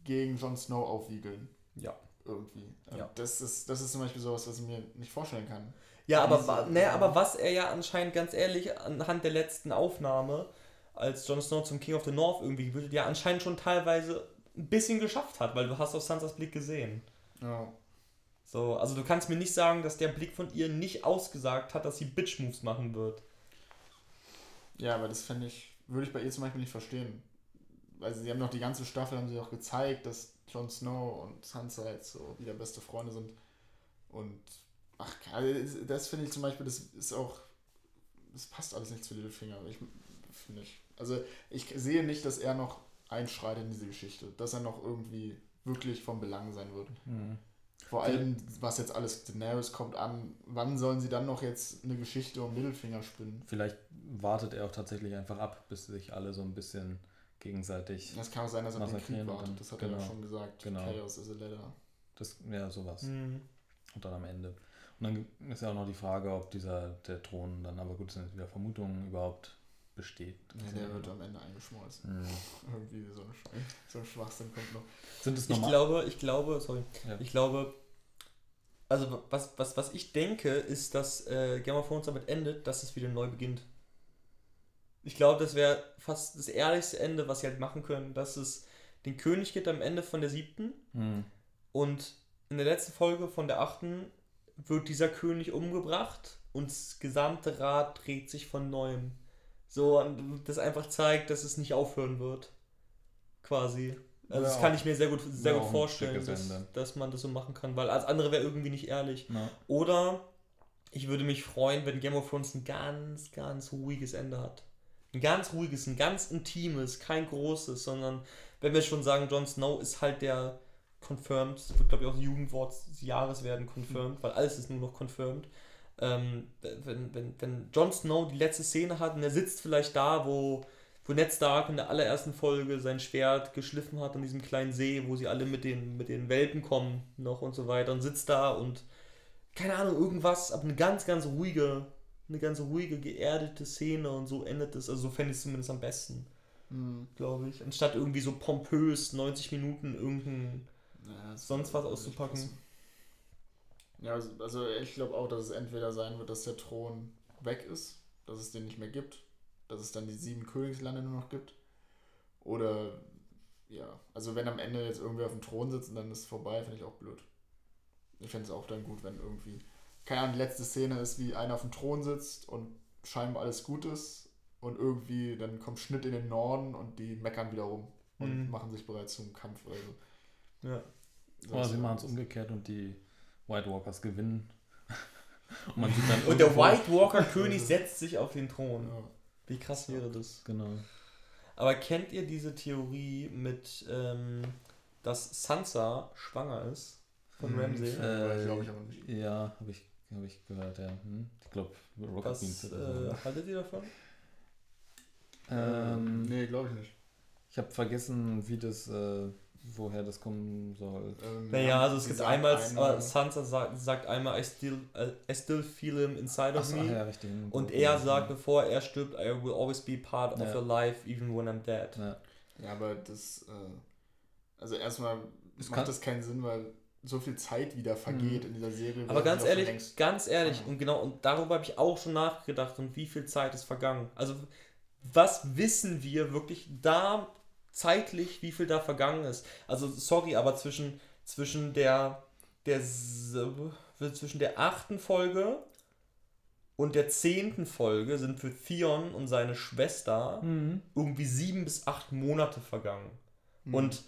gegen Jon Snow aufwiegeln. ja. Irgendwie. Ja. Das, ist, das ist zum Beispiel sowas, was ich mir nicht vorstellen kann. Ja, aber, wa- ne, aber was er ja anscheinend ganz ehrlich anhand der letzten Aufnahme, als Jon Snow zum King of the North irgendwie wird, ja anscheinend schon teilweise ein bisschen geschafft hat, weil du hast auf Sansas Blick gesehen. Ja. So, also du kannst mir nicht sagen, dass der Blick von ihr nicht ausgesagt hat, dass sie Bitch-Moves machen wird. Ja, aber das fände ich, würde ich bei ihr zum Beispiel nicht verstehen. Weil sie haben noch die ganze Staffel, haben sie auch gezeigt, dass Jon Snow und Sansa jetzt so wieder beste Freunde sind. Und, ach, also das finde ich zum Beispiel, das ist auch, das passt alles nicht zu Littlefinger. Ich finde ich. Also ich sehe nicht, dass er noch einschreitet in diese Geschichte, dass er noch irgendwie wirklich von Belang sein wird. Mhm. Vor allem, was jetzt alles Daenerys kommt an, wann sollen sie dann noch jetzt eine Geschichte um Mittelfinger spinnen? Vielleicht wartet er auch tatsächlich einfach ab, bis sich alle so ein bisschen gegenseitig. Das kann auch sein, dass er auf den Krieg wartet. Das hat er genau. ja schon gesagt. Genau. Chaos is a letter. Das, ja, sowas. Mhm. Und dann am Ende. Und dann ist ja auch noch die Frage, ob dieser der Thron dann, aber gut, das sind wieder Vermutungen, überhaupt besteht. Nee, der wird am Ende eingeschmolzen. Mhm. Irgendwie so ein, so ein Schwachsinn kommt noch. Sind es Ich normal? glaube, ich glaube, sorry, Ja. ich glaube, also was, was, was ich denke, ist, dass äh, Game of Thrones damit endet, dass es wieder neu beginnt. Ich glaube, das wäre fast das ehrlichste Ende, was sie halt machen können, dass es den König gibt am Ende von der siebten Mhm. und in der letzten Folge von der achten wird dieser König umgebracht und das gesamte Rad dreht sich von neuem. So, und das einfach zeigt, dass es nicht aufhören wird. Quasi. Also das Ja, kann ich mir sehr gut, sehr ja, gut vorstellen, dass, dass man das so machen kann, weil als andere wäre irgendwie nicht ehrlich. Na, Oder ich würde mich freuen, wenn Game of Thrones ein ganz, ganz ruhiges Ende hat. Ein ganz ruhiges, ein ganz intimes, kein großes, sondern wenn wir schon sagen, Jon Snow ist halt der confirmed, das wird glaube ich auch Jugendwort des Jahres werden, confirmed, weil alles ist nur noch confirmed. Ähm, wenn, wenn, wenn Jon Snow die letzte Szene hat und er sitzt vielleicht da, wo, wo Ned Stark in der allerersten Folge sein Schwert geschliffen hat an diesem kleinen See, wo sie alle mit den, mit den Welpen kommen noch und so weiter und sitzt da und keine Ahnung, irgendwas, aber eine ganz, ganz ruhige, eine ganz ruhige, geerdete Szene und so endet es. Also so fände ich es zumindest am besten, Hm. glaube ich. Anstatt irgendwie so pompös 90 Minuten irgendein. Ja, das Sonst was auszupacken. Ja, also, also ich glaube auch, dass es entweder sein wird, dass der Thron weg ist, dass es den nicht mehr gibt, dass es dann die sieben Königslande nur noch gibt. Oder ja, also wenn am Ende jetzt irgendwer auf dem Thron sitzt und dann ist es vorbei, finde ich auch blöd. Ich fände es auch dann gut, wenn irgendwie, keine Ahnung, die letzte Szene ist, wie einer auf dem Thron sitzt und scheinbar alles gut ist und irgendwie dann kommt Schnitt in den Norden und die meckern wieder rum und Mhm. machen sich bereit zum Kampf oder so. Ja. Oder sie machen es umgekehrt und die White Walkers gewinnen. und man sieht dann Und der White Walker König setzt sich auf den Thron. Ja. Wie krass wäre das? Genau. Aber kennt ihr diese Theorie mit, ähm, dass Sansa schwanger ist von Hm, Ramsay? Äh, Äh, glaube ich aber nicht. Ja, habe ich, hab ich gehört, ja. Hm? Ich glaube, Rocket Was Beans äh, oder so. haltet ihr davon? Ähm, nee, glaube ich nicht. Ich habe vergessen, wie das, äh, woher das kommen soll. Ähm, Naja, ja, also es gibt einmal, einmal- aber Sansa sagt, sagt einmal, I still, äh, I still feel him inside of Achso, me. ach ja, richtig. Und er sagt, bevor er stirbt, I will always be part of Ja. your life, even when I'm dead. Ja. Ja, aber das, äh, also erstmal Es macht kann- das keinen Sinn, weil so viel Zeit wieder vergeht in dieser Serie. Aber ganz ehrlich, ganz ehrlich, und genau, und darüber habe ich auch schon nachgedacht und wie viel Zeit ist vergangen. Also, was wissen wir wirklich da zeitlich, wie viel da vergangen ist? Also, sorry, aber zwischen, zwischen der, der zwischen der achten Folge und der zehnten Folge sind für Theon und seine Schwester Mhm. irgendwie sieben bis acht Monate vergangen. Hm. Und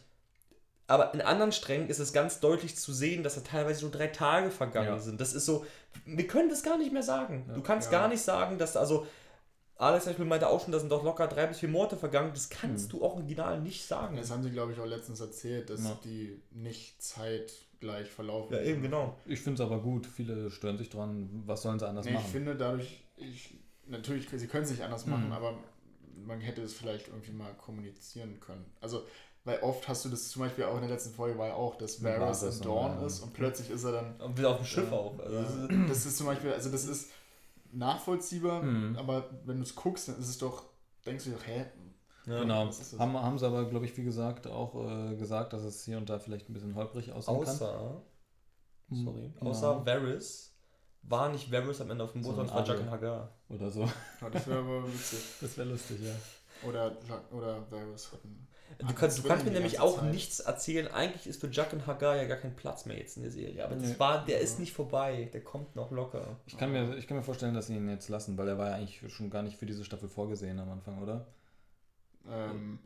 aber in anderen Strängen ist es ganz deutlich zu sehen, dass da teilweise nur drei Tage vergangen Ja. sind. Das ist so, wir können das gar nicht mehr sagen. Ja. Du kannst Ja. gar nicht sagen, dass also Alex zum Beispiel meinte auch schon, da sind doch locker drei bis vier Monate vergangen. Das kannst Hm. du auch original nicht sagen. Das haben sie, glaube ich, auch letztens erzählt, dass Ja. die nicht zeitgleich verlaufen. Ja, eben, genau. Ich finde es aber gut. Viele stören sich dran. Was sollen sie anders Nee, ich machen? finde dadurch, ich, natürlich, sie können es nicht anders machen, Mhm. aber man hätte es vielleicht irgendwie mal kommunizieren können. Also, weil oft hast du das zum Beispiel auch in der letzten Folge war ja auch, dass Varys in Dawn ja. ist und plötzlich ist er dann Und wieder auf dem Schiff Ja, auch. Also ja. das ist- zum Beispiel, also das ist nachvollziehbar, Mhm. aber wenn du es guckst, dann ist es doch, denkst du doch, hä? ja. Genau. Haben, haben sie aber, glaube ich, wie gesagt, auch äh, gesagt, dass es hier und da vielleicht ein bisschen holprig aussehen kann. Außer, sorry, Ja. außer Varys war nicht Varys am Ende auf dem Boot, Sondern war Jack und Hagar. Oder so. Ja, das wäre aber witzig. Das wäre lustig, ja. Oder, oder Varys hat einen Du, Ah, kannst, du kannst mir nämlich auch Zeit. nichts erzählen. Eigentlich ist für Jack und Hagar ja gar kein Platz mehr jetzt in der Serie. Aber das Nee. war, der Ja. ist nicht vorbei. Der kommt noch locker. Ich kann, mir, ich kann mir vorstellen, dass sie ihn jetzt lassen, weil er war ja eigentlich schon gar nicht für diese Staffel vorgesehen am Anfang, oder? Ähm,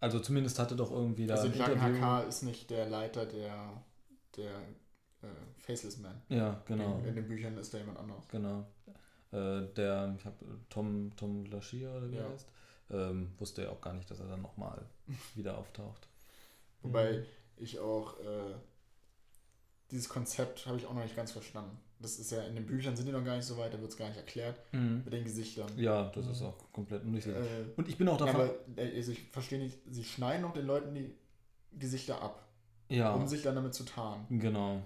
Also zumindest hatte doch irgendwie da also ein Jack Interview. HK ist nicht der Leiter der, der äh, Faceless Man. Ja, genau. In, in den Büchern ist da jemand anders. Genau. Äh, der, ich hab Tom, Tom Lashia oder wie Ja. er heißt, ähm, wusste ja auch gar nicht, dass er dann nochmal wieder auftaucht. Wobei Mhm. ich auch äh, dieses Konzept habe ich auch noch nicht ganz verstanden. Das ist ja in den Büchern sind die noch gar nicht so weit, da wird es gar nicht erklärt mit den Gesichtern. Ja, das ist auch komplett undurchsichtig. Äh, Und ich bin auch davon. aber äh, also ich verstehe nicht, sie schneiden noch den Leuten die Gesichter ab, ja, um sich dann damit zu tarnen. genau.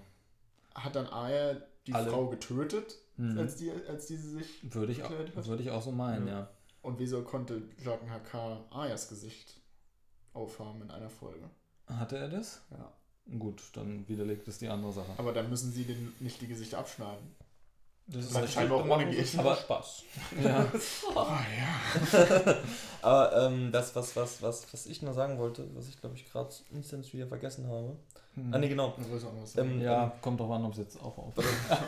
Hat dann Aya die Alle. Frau getötet, Mhm. als, die, als diese sich. Würde ich, auch, würde ich auch so meinen, ja. Und wieso konnte Jacken HK Ayas Gesicht aufhaben in einer Folge? Hatte er das? Ja. Gut, dann widerlegt es die andere Sache. Aber dann müssen sie den, nicht die Gesichter abschneiden. Das Weil scheinbar auch ohne geht. Aber- Spaß. ja. Ah ja. Aber ähm, das, was, was, was, was ich noch sagen wollte, was ich glaube ich gerade instant wieder vergessen habe. Hm. Ah, nee, genau. Das wollte ich auch noch was sagen. Ähm, Ja, kommt drauf an, ob es jetzt auch auf.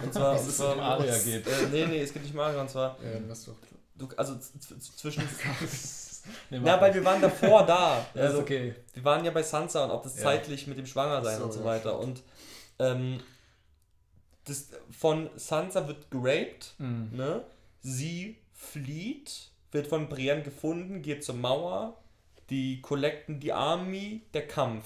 Und zwar, und ist zwar denn Aria geht. Äh, nee, nee, es geht nicht um Aria. Und zwar, ja, dann lass doch. du, also z- Nee, Na, weil wir waren davor da. Ja, Also, ist okay. Wir waren ja bei Sansa und ob das Ja. zeitlich mit dem Schwangersein so, und so ja, weiter. Und ähm, das, von Sansa wird geraped, Mhm. ne? Sie flieht, wird von Brienne gefunden, geht zur Mauer, die collecten die Army, der Kampf.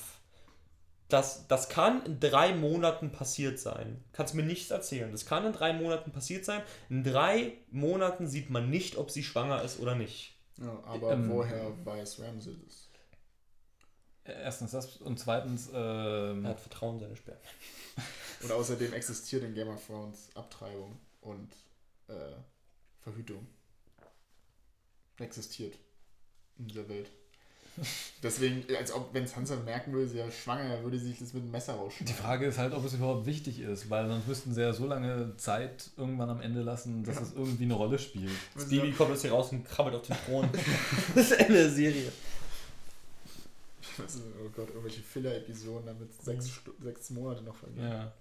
Das, das kann in drei Monaten passiert sein. Kannst mir nichts erzählen. Das kann in drei Monaten passiert sein. In drei Monaten sieht man nicht, ob sie schwanger ist oder nicht. Ja, aber Ähm, woher weiß Ramsay das? Erstens das und zweitens, ähm, Er hat Vertrauen in seine Sperren. Und außerdem existiert in Game of Thrones Abtreibung und äh, Verhütung. Existiert in dieser Welt. Deswegen, als ob, wenn Sansa merken würde, sie ist schwanger, würde sie sich das mit dem Messer die rausschneiden. Frage ist halt, ob es überhaupt wichtig ist, weil sonst müssten sie ja so lange Zeit irgendwann am Ende lassen, dass es irgendwie eine Rolle spielt. Das Baby kommt jetzt hier raus und krabbelt auf den Thron. das ist Ende der Serie. Ist, oh Gott, irgendwelche Filler-Episoden, damit sechs, Stu- sechs Monate noch vergehen. Ja.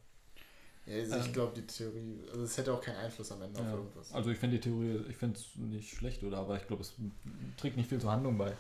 Ja, also ich Ähm. glaube, die Theorie, also es hätte auch keinen Einfluss am Ende auf Ja. irgendwas. Also ich finde die Theorie, ich finde es nicht schlecht, oder? Aber ich glaube, es trägt nicht viel zur Handlung bei.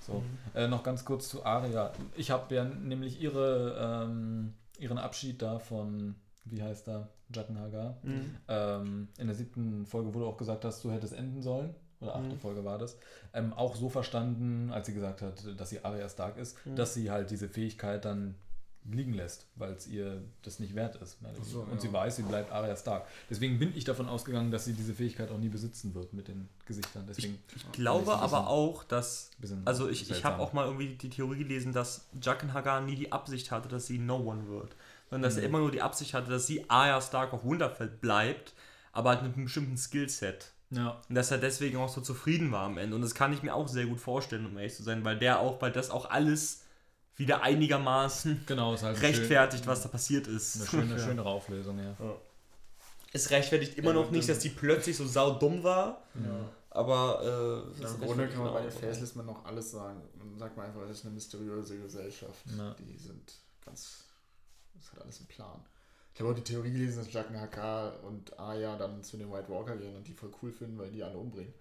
So. Äh, noch ganz kurz zu Aria. Ich habe ja nämlich ihre, ähm, ihren Abschied da von, wie heißt er, Jackenhagar. Mhm. Ähm, in der siebten Folge, wo du auch gesagt hast, du hättest enden sollen. Oder achte Mhm. Folge war das. Ähm, auch so verstanden, als sie gesagt hat, dass sie Arya Stark ist, Mhm. dass sie halt diese Fähigkeit dann liegen lässt, weil es ihr das nicht wert ist. Ach so. Und ja. sie weiß, sie bleibt Arya Stark. Deswegen bin ich davon ausgegangen, dass sie diese Fähigkeit auch nie besitzen wird mit den Gesichtern. Deswegen Ich glaube das ist aber auch, dass. Also ich, ich habe auch mal irgendwie die Theorie gelesen, dass Jaqen Hagar nie die Absicht hatte, dass sie No One wird. Sondern dass er Mhm. immer nur die Absicht hatte, dass sie Arya Stark auf Winterfell bleibt, aber halt mit einem bestimmten Skillset. Ja, Und dass er deswegen auch so zufrieden war am Ende. Und das kann ich mir auch sehr gut vorstellen, um ehrlich zu sein, weil der auch, weil das auch alles wieder einigermaßen genau, ist halt rechtfertigt, was da passiert Schön, ist. eine schöne, schönere Auflösung, ja. Es rechtfertigt immer Ja, noch nicht, dass die plötzlich so saudumm war, Ja. aber äh, Ja, Im Grunde kann man bei noch. Faceless Man noch alles sagen. Dann sagt man einfach, es ist eine mysteriöse Gesellschaft. Ja. Die sind ganz. Das hat alles einen Plan. Ich habe auch die Theorie gelesen, dass Jack Haka und Arya dann zu den White Walker gehen und die voll cool finden, weil die alle umbringen.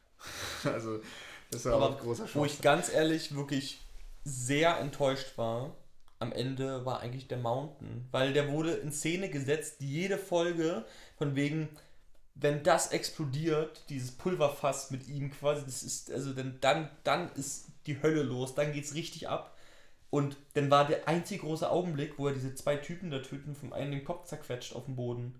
also, das war Aber auch ein großer Wo Schock. ich ganz ehrlich wirklich sehr enttäuscht war, am Ende war eigentlich der Mountain. Weil der wurde in Szene gesetzt, jede Folge, von wegen, wenn das explodiert, dieses Pulverfass mit ihm quasi, das ist, also dann, dann, dann ist die Hölle los, dann geht's richtig ab. Und dann war der einzige große Augenblick, wo er diese zwei Typen da töten, vom einen den Kopf zerquetscht auf dem Boden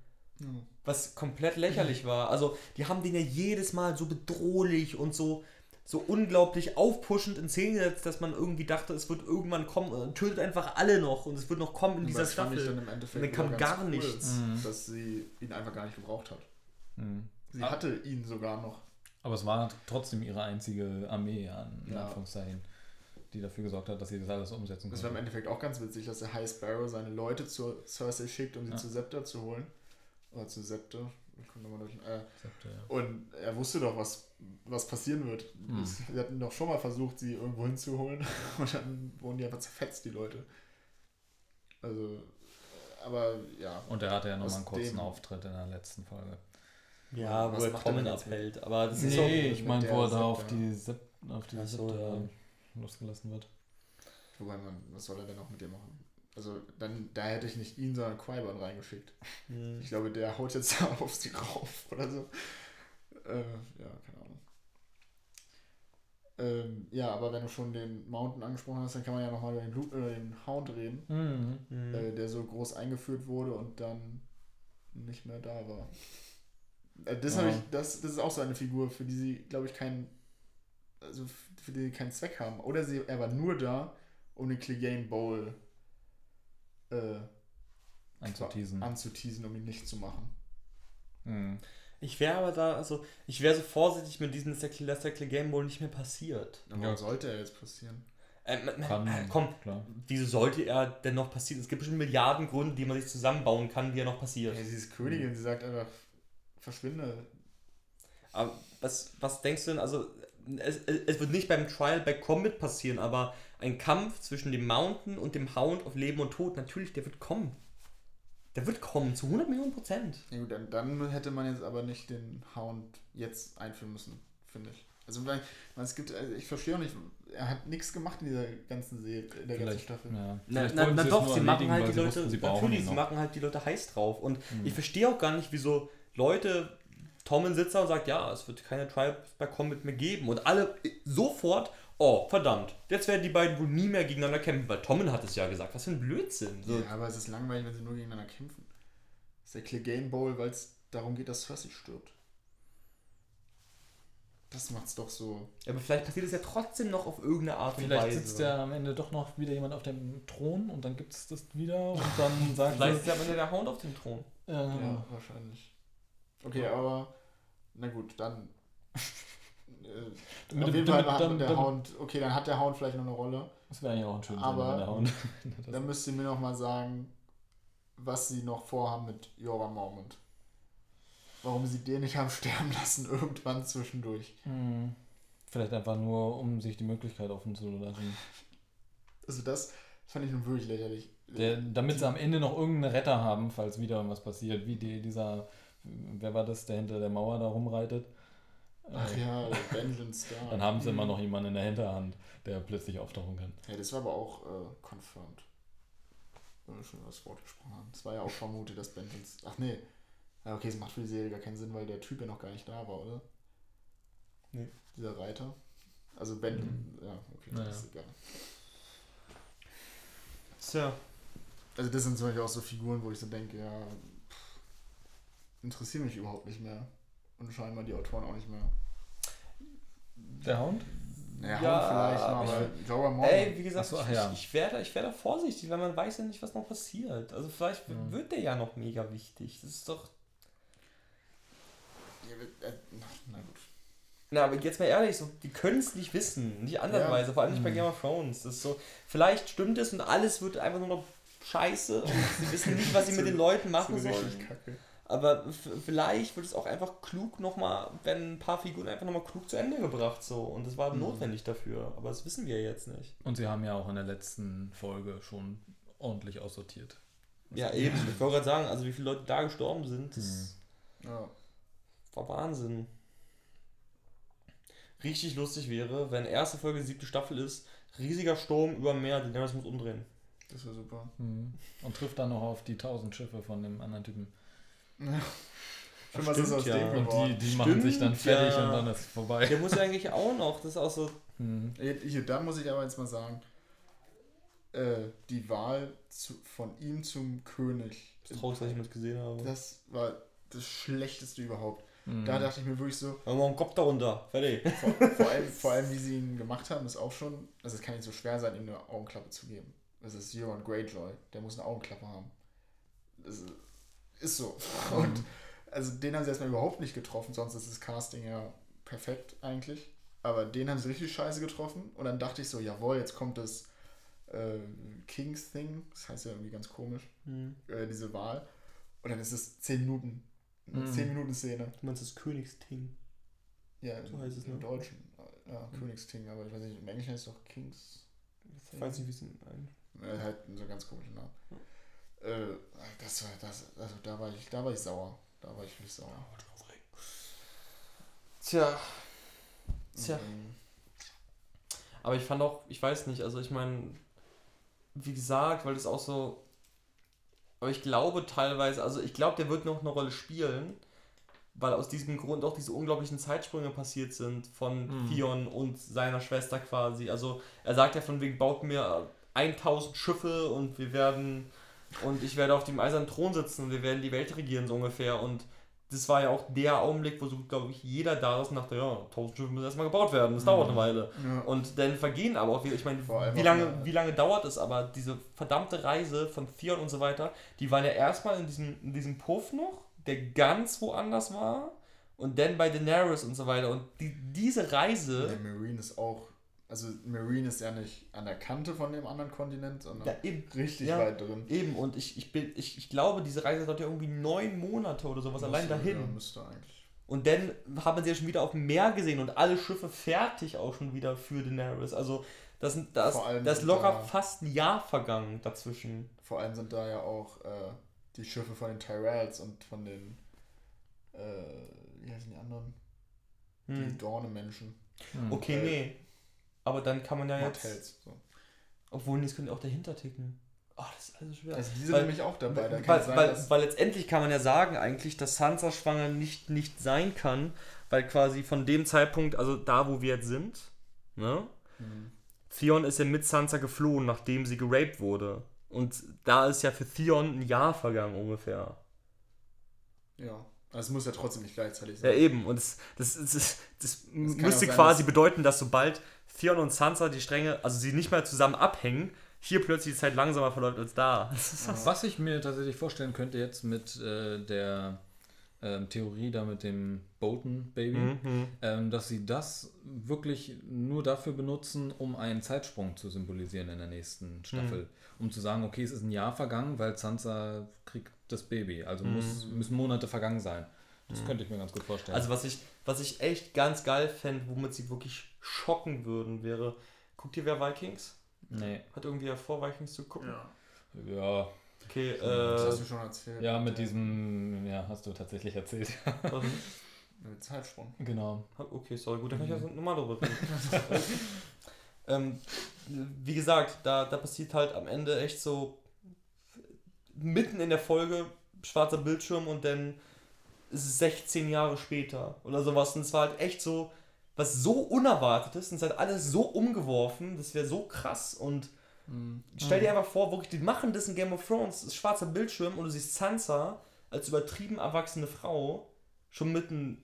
was komplett lächerlich war. Also, die haben den ja jedes Mal so bedrohlich und so, so unglaublich aufpushend in Szene gesetzt, dass man irgendwie dachte, es wird irgendwann kommen und tötet einfach alle noch und es wird noch kommen in dieser das fand ich Staffel. dann im Endeffekt Und dann kam gar ganz nichts. Mhm. dass sie ihn einfach gar nicht gebraucht hat. Mhm. Sie Ah. hatte ihn sogar noch. Aber es war trotzdem ihre einzige Armee, ja, in Ja. Anführungszeichen, die dafür gesorgt hat, dass sie das alles umsetzen Das war im konnte. Endeffekt auch ganz witzig, dass der High Sparrow seine Leute zur Cersei schickt, um sie Ja. zu Scepter zu holen. Oder zu Scepter. Kommt nochmal durch. Äh, Zepter, ja. und er wusste doch, was, was passieren wird. Hm. Wir hatten doch schon mal versucht, sie irgendwo hinzuholen. Und dann wurden die einfach zerfetzt, die Leute. Also, aber ja. Und er hatte ja nochmal einen kurzen dem- Auftritt in der letzten Folge. Ja, Was wo er jetzt abhält. Aber das ist so- Nee, ich meine, wo er da auf die Sep auf die so, ja. losgelassen wird. Wobei man, was soll er denn auch mit dir machen? Also, dann, da hätte ich nicht ihn, sondern Qui-Gon reingeschickt. so. Hm. Ich glaube, der haut jetzt auf sie rauf oder so. Äh, ja, keine Ahnung. Ähm, ja, aber wenn du schon den Mountain angesprochen hast, dann kann man ja nochmal über den, Lu- äh, den Hound reden, Mhm. Hm. äh, der so groß eingeführt wurde und dann nicht mehr da war. Äh, das, Ja. ich, das, das ist auch so eine Figur, für die sie, glaube ich, keinen also für die sie keinen Zweck haben. Oder sie, er war nur da, um den Clegane Bowl äh, Einzuteasen. anzuteasen, um ihn nicht zu machen. Mhm. Ich wäre aber da, also, ich wäre so vorsichtig mit diesem, der Game Bowl nicht mehr passiert. Aber Ja. sollte er jetzt passieren? Äh, man- Kann, äh, komm, klar. wieso sollte er denn noch passieren? Es gibt bestimmt Milliarden Gründe, die man sich zusammenbauen kann, wie er noch passiert. Ja, sie ist Königin, sie sagt einfach, verschwinde. Aber was, was denkst du denn, also es, es es wird nicht beim Trial by Combat passieren, aber ein Kampf zwischen dem Mountain und dem Hound auf Leben und Tod, natürlich, der wird kommen. Der wird kommen, zu 100 Millionen Prozent. Ja, gut, dann, dann hätte man jetzt aber nicht den Hound jetzt einführen müssen, finde ich. Also, weil, weil es gibt, also ich verstehe auch nicht, er hat nichts gemacht in dieser ganzen Serie, in der ganzen Vielleicht, Staffel. ja. Na, na, na doch, sie machen halt die sie Leute, wussten, sie natürlich, sie machen halt die Leute heiß drauf. Und Mhm. ich verstehe auch gar nicht, wieso Leute, Tommen sitzt da und sagt, ja, es wird keine Trial by Combat mehr geben. Und alle sofort, oh, verdammt, jetzt werden die beiden wohl nie mehr gegeneinander kämpfen, weil Tommen hat es ja gesagt. Was für ein Blödsinn. So, Ja, aber es ist langweilig, wenn sie nur gegeneinander kämpfen. Das ist der Clegane Bowl, weil es darum geht, dass Cersei stirbt. Das macht's doch so. Aber vielleicht passiert es ja trotzdem noch auf irgendeine Art und Vielleicht Weise. sitzt ja am Ende doch noch wieder jemand auf dem Thron und dann gibt es das wieder und dann sagt Vielleicht sie, ist ja am Ende der Hound auf dem Thron. ja, genau. Ja, wahrscheinlich. Okay, aber na gut, dann. äh, Mit auf dem- jeden Fall hat dann- der dann- Hound. Okay, dann hat der Hound vielleicht noch eine Rolle. Das wäre eigentlich auch ein schönes Aber- Ende, der Hound. Dann müsst ihr mir noch mal sagen, was sie noch vorhaben mit Jorah Mormont. Warum sie den nicht haben sterben lassen, irgendwann zwischendurch. Hm. Vielleicht einfach nur, um sich die Möglichkeit offen zu lassen. Also das fand ich nun wirklich lächerlich. Der, damit sie am Ende noch irgendeinen Retter haben, falls wieder irgendwas passiert, wie die, dieser, wer war das, der hinter der Mauer da rumreitet. Ach ja, Vengeance da. Dann haben sie immer noch jemanden in der Hinterhand, der plötzlich auftauchen kann. Ja, das war aber auch äh, confirmed. Wenn wir schon über das Wort gesprochen haben. Es war ja auch vermutet, dass Vengeance. Ach nee. Okay, es macht für die Serie gar keinen Sinn, weil der Typ ja noch gar nicht da war, oder? Nee. Dieser Reiter. Also Ben. Ja, okay, Naja. das ist egal. Tja. Also das sind zum Beispiel auch so Figuren, wo ich so denke, ja, pff, interessieren mich überhaupt nicht mehr. Und scheinbar die Autoren auch nicht mehr. Der Hound? Ja, Hound vielleicht noch, ich aber Jorah Mormont. Ey, wie gesagt, so, ach ich, ja. ich, ich wäre da, ich wär da vorsichtig, weil man weiß ja nicht, was noch passiert. Also vielleicht Mhm. wird der ja noch mega wichtig. Das ist doch. Ja, äh, na gut. Na, aber jetzt mal ehrlich, so, die können es nicht wissen. Nicht andersweise, vor allem nicht bei Mhm. Game of Thrones. Das ist so, vielleicht stimmt es und alles wird einfach nur noch scheiße und sie wissen nicht, was sie mit den Leuten machen So sollen. kacke. Aber vielleicht wird es auch einfach klug nochmal, wenn ein paar Figuren einfach nochmal klug zu Ende gebracht so. Und das war Mhm. notwendig dafür. Aber das wissen wir jetzt nicht. Und sie haben ja auch in der letzten Folge schon ordentlich aussortiert. Ja, eben. Ich wollte gerade sagen, also wie viele Leute da gestorben sind, das Ja. war Wahnsinn. Richtig lustig wäre, wenn erste Folge siebte Staffel ist, riesiger Sturm über dem Meer, Daenerys muss umdrehen. Das wäre super. Mhm. Und trifft dann noch auf die tausend Schiffe von dem anderen Typen. Schon was ist Stimmt, aus ja. dem Und die, die machen sich dann Stimmt, fertig ja. und dann ist es vorbei. Der muss ja eigentlich auch noch, das ist auch so, Mhm. Hier, da muss ich aber jetzt mal sagen, äh, die Wahl zu, von ihm zum König, das traurigste, was ich jemals gesehen habe. das war das Schlechteste überhaupt. Mhm. Da dachte ich mir wirklich so, Machen wir einen Kopf darunter, fertig. vor, vor, allem, vor allem wie sie ihn gemacht haben, ist auch schon, also es kann nicht so schwer sein, ihm eine Augenklappe zu geben. Das ist Euron Greyjoy, der muss eine Augenklappe haben. Das ist, ist so. Und also den haben sie erstmal überhaupt nicht getroffen, sonst ist das Casting ja perfekt eigentlich. Aber den haben sie richtig scheiße getroffen und dann dachte ich so, jawohl, jetzt kommt das äh, Kings Thing, das heißt ja irgendwie ganz komisch, Hm. äh, diese Wahl. Und dann ist es zehn Minuten Eine Mhm. 10 Minuten Szene. Du meinst das Königsting. Ja, So heißt es, im ne? Deutschen. Ja, Königsting, aber ich weiß nicht, im Englischen heißt es doch Kings. Ich weiß nicht, wie es in ein. Ja, halt so ganz komischen Namen. Äh, das war das, also da war ich, da war ich sauer. Da war ich wirklich sauer. Tja. Tja. Ähm, Aber ich fand auch, ich weiß nicht, also ich meine, wie gesagt, weil das auch so. Aber ich glaube teilweise, also ich glaube, der wird noch eine Rolle spielen, weil aus diesem Grund auch diese unglaublichen Zeitsprünge passiert sind von Mhm. Theon und seiner Schwester quasi. Also er sagt ja von wegen, baut mir 1000 Schiffe und wir werden, und ich werde auf dem eisernen Thron sitzen und wir werden die Welt regieren, so ungefähr. Und das war ja auch der Augenblick, wo so, glaube ich, jeder da ist und dachte, ja, 1000 Schiffe müssen erstmal gebaut werden, das dauert eine Weile. ja. Und dann vergehen aber auch, wieder- ich meine, wie lange, wie lange dauert es aber, diese verdammte Reise von Theon und so weiter, die waren ja erstmal in diesem, in diesem Puff noch, der ganz woanders war, und dann bei Daenerys und so weiter. Und die, diese Reise, Der Marine ist auch, also Marine ist ja nicht an der Kante von dem anderen Kontinent, sondern ja, eben, richtig ja. weit drin. eben, und ich, ich, bin, ich, ich glaube, diese Reise dauert ja irgendwie neun Monate oder sowas allein Müsste- dahin. Ja, müsste eigentlich. Und dann haben sie ja schon wieder auf dem Meer gesehen und alle Schiffe fertig auch schon wieder für Daenerys. Also, das, sind- das, das ist locker da- fast ein Jahr vergangen dazwischen. Vor allem sind da ja auch äh, die Schiffe von den Tyrells und von den, äh, wie heißen die anderen? Die Hm. Dorne-Menschen. Hm. Okay, Äh, nee. Aber dann kann man ja jetzt. Martells. So. Obwohl, das könnte auch dahinter ticken. Oh, das ist alles so schwer. Also die sind Weil- nämlich auch dabei. Da weil, sein, weil, weil letztendlich kann man ja sagen, eigentlich, dass Sansa schwanger nicht, nicht sein kann, weil quasi von dem Zeitpunkt, also da, wo wir jetzt sind, ne? Hm. Theon ist ja mit Sansa geflohen, nachdem sie geraped wurde. Und da ist ja für Theon ein Jahr vergangen ungefähr. Ja. Also es muss ja trotzdem nicht gleichzeitig Ja, sein. eben. Und das, das, das, das, das müsste sein, quasi bedeuten, dass sobald Theon und Sansa die Stränge, also sie nicht mehr zusammen abhängen, hier plötzlich die Zeit langsamer verläuft als da. Was ich mir tatsächlich vorstellen könnte jetzt mit äh, der ähm, Theorie da mit dem Bolton-Baby, Mhm. ähm, dass sie das wirklich nur dafür benutzen, um einen Zeitsprung zu symbolisieren in der nächsten Staffel. Um zu sagen, okay, es ist ein Jahr vergangen, weil Sansa kriegt das Baby. Also muss, müssen Monate vergangen sein. Das könnte ich mir ganz gut vorstellen. Also was ich, was ich echt ganz geil fände, womit sie wirklich schocken würden, wäre, guckt ihr wer Vikings? nee. Hat irgendwie vor, Vikings zu gucken? Ja. Ja, Okay, Das hast äh, du schon erzählt. ja, mit der- diesem, ja, hast du tatsächlich erzählt. was- Mit Zeitsprung. genau. okay, sorry, gut, dann kann ich ja nochmal drüber reden. ähm, wie gesagt, da, da passiert halt am Ende echt so mitten in der Folge schwarzer Bildschirm und dann ist es 16 Jahre später oder sowas. Und es war halt echt so, was so unerwartet ist und es hat alles so umgeworfen, das wäre so krass und stell dir einfach vor, wirklich, die machen das in Game of Thrones, das ist schwarzer Bildschirm und du siehst Sansa als übertrieben erwachsene Frau schon mit einem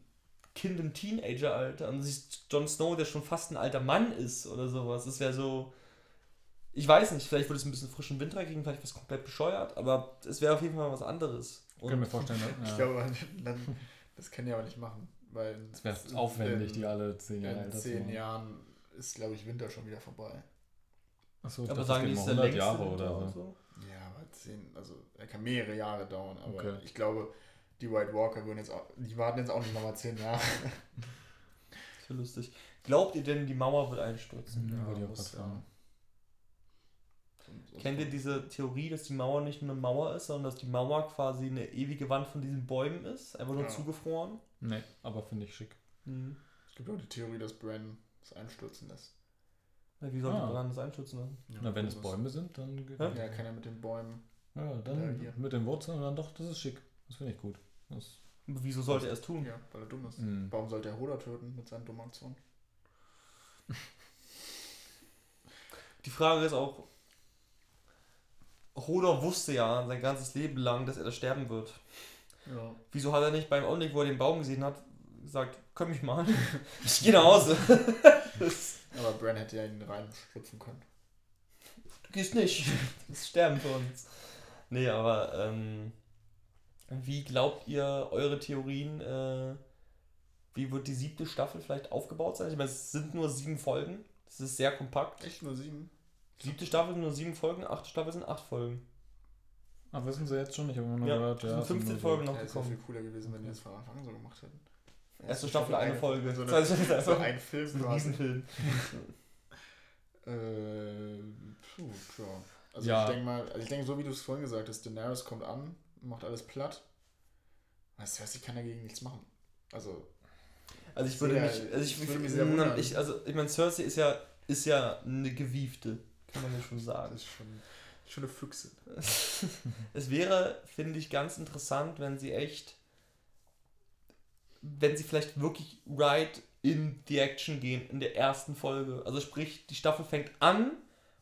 Kind im Teenageralter und du siehst Jon Snow, der schon fast ein alter Mann ist oder sowas. Das wäre so. Ich weiß nicht, vielleicht würde es ein bisschen frischen Winter kriegen, vielleicht was komplett bescheuert, aber es wäre auf jeden Fall was anderes. Ich kann mir vorstellen, Ich ja. glaube, dann, das können die aber nicht machen. Weil es wäre aufwendig, in, die alle zehn Jahre in zehn. Jahren ist, glaube ich, Winter schon wieder vorbei. Achso, ich aber sagen das die, geht ist mal der 100 längste Jahre Winter oder und so. Ja, aber zehn, also er kann mehrere Jahre dauern, aber Okay. ich glaube, die White Walker würden jetzt auch, die warten jetzt auch nicht nochmal zehn Jahre. Das wäre lustig. Glaubt ihr denn, die Mauer wird einstürzen? Ja, wollte ich auch muss grad fragen. Und- und- Kennt ihr diese Theorie, dass die Mauer nicht nur eine Mauer ist, sondern dass die Mauer quasi eine ewige Wand von diesen Bäumen ist? Einfach nur Ja. zugefroren? Nee, aber finde ich schick. Mhm. Es gibt auch die Theorie, dass Bran es einstürzen lässt. Ja, wie sollte Ah. Bran das einschützen lassen? Ja, Na, wenn es Bäume sind, dann geht Ja? Ja, kann er mit den Bäumen. Ja, dann hier. mit den Wurzeln und dann doch, das ist schick. Das finde ich gut. Das, Wieso sollte er es tun? Ja, weil er dumm ist. Mhm. Warum sollte er Hoda töten mit seinen dummen Aktionen? Die Frage ist auch, Hodor wusste ja sein ganzes Leben lang, dass er da sterben wird. Ja. Wieso hat er nicht beim Augenblick, wo er den Baum gesehen hat, gesagt, komm mich mal, ich gehe nach Hause. Aber Bran hätte ja ihn reinschlüpfen können. du gehst nicht. Das Sterben für uns. Nee, aber ähm, wie glaubt ihr eure Theorien, äh, wie wird die siebte Staffel vielleicht aufgebaut sein? Ich meine, es sind nur sieben Folgen. Das ist sehr kompakt. Echt nur sieben? Siebte Staffel sind nur sieben Folgen, achte Staffel sind acht Folgen. Ach, wissen sie jetzt schon? Ich habe immer nur Ja, gehört, ja. sind es sind 15 nur so- Folgen noch Ja, es wäre viel cooler gewesen, wenn die das von Anfang an so gemacht hätten. Erste Staffel, eine Folge. So, Das eine, heißt, so ein Film ein quasi. Riesenfilm. Äh, puh, tja. Also Ja. ich denke mal, also ich denke, so wie du es vorhin gesagt hast, Daenerys kommt an, macht alles platt. Das heißt, ich kann dagegen nichts machen. Also, Also ich würde mich, also ich, ich würde mich sehr ich, wundern. ich, also ich meine, Cersei ist ja, ist ja eine gewiefte, kann man ja schon sagen. das ist schon, schon eine Füchse. es wäre, finde ich, ganz interessant, wenn sie echt, wenn sie vielleicht wirklich right in die Action gehen in der ersten Folge. Also sprich, die Staffel fängt an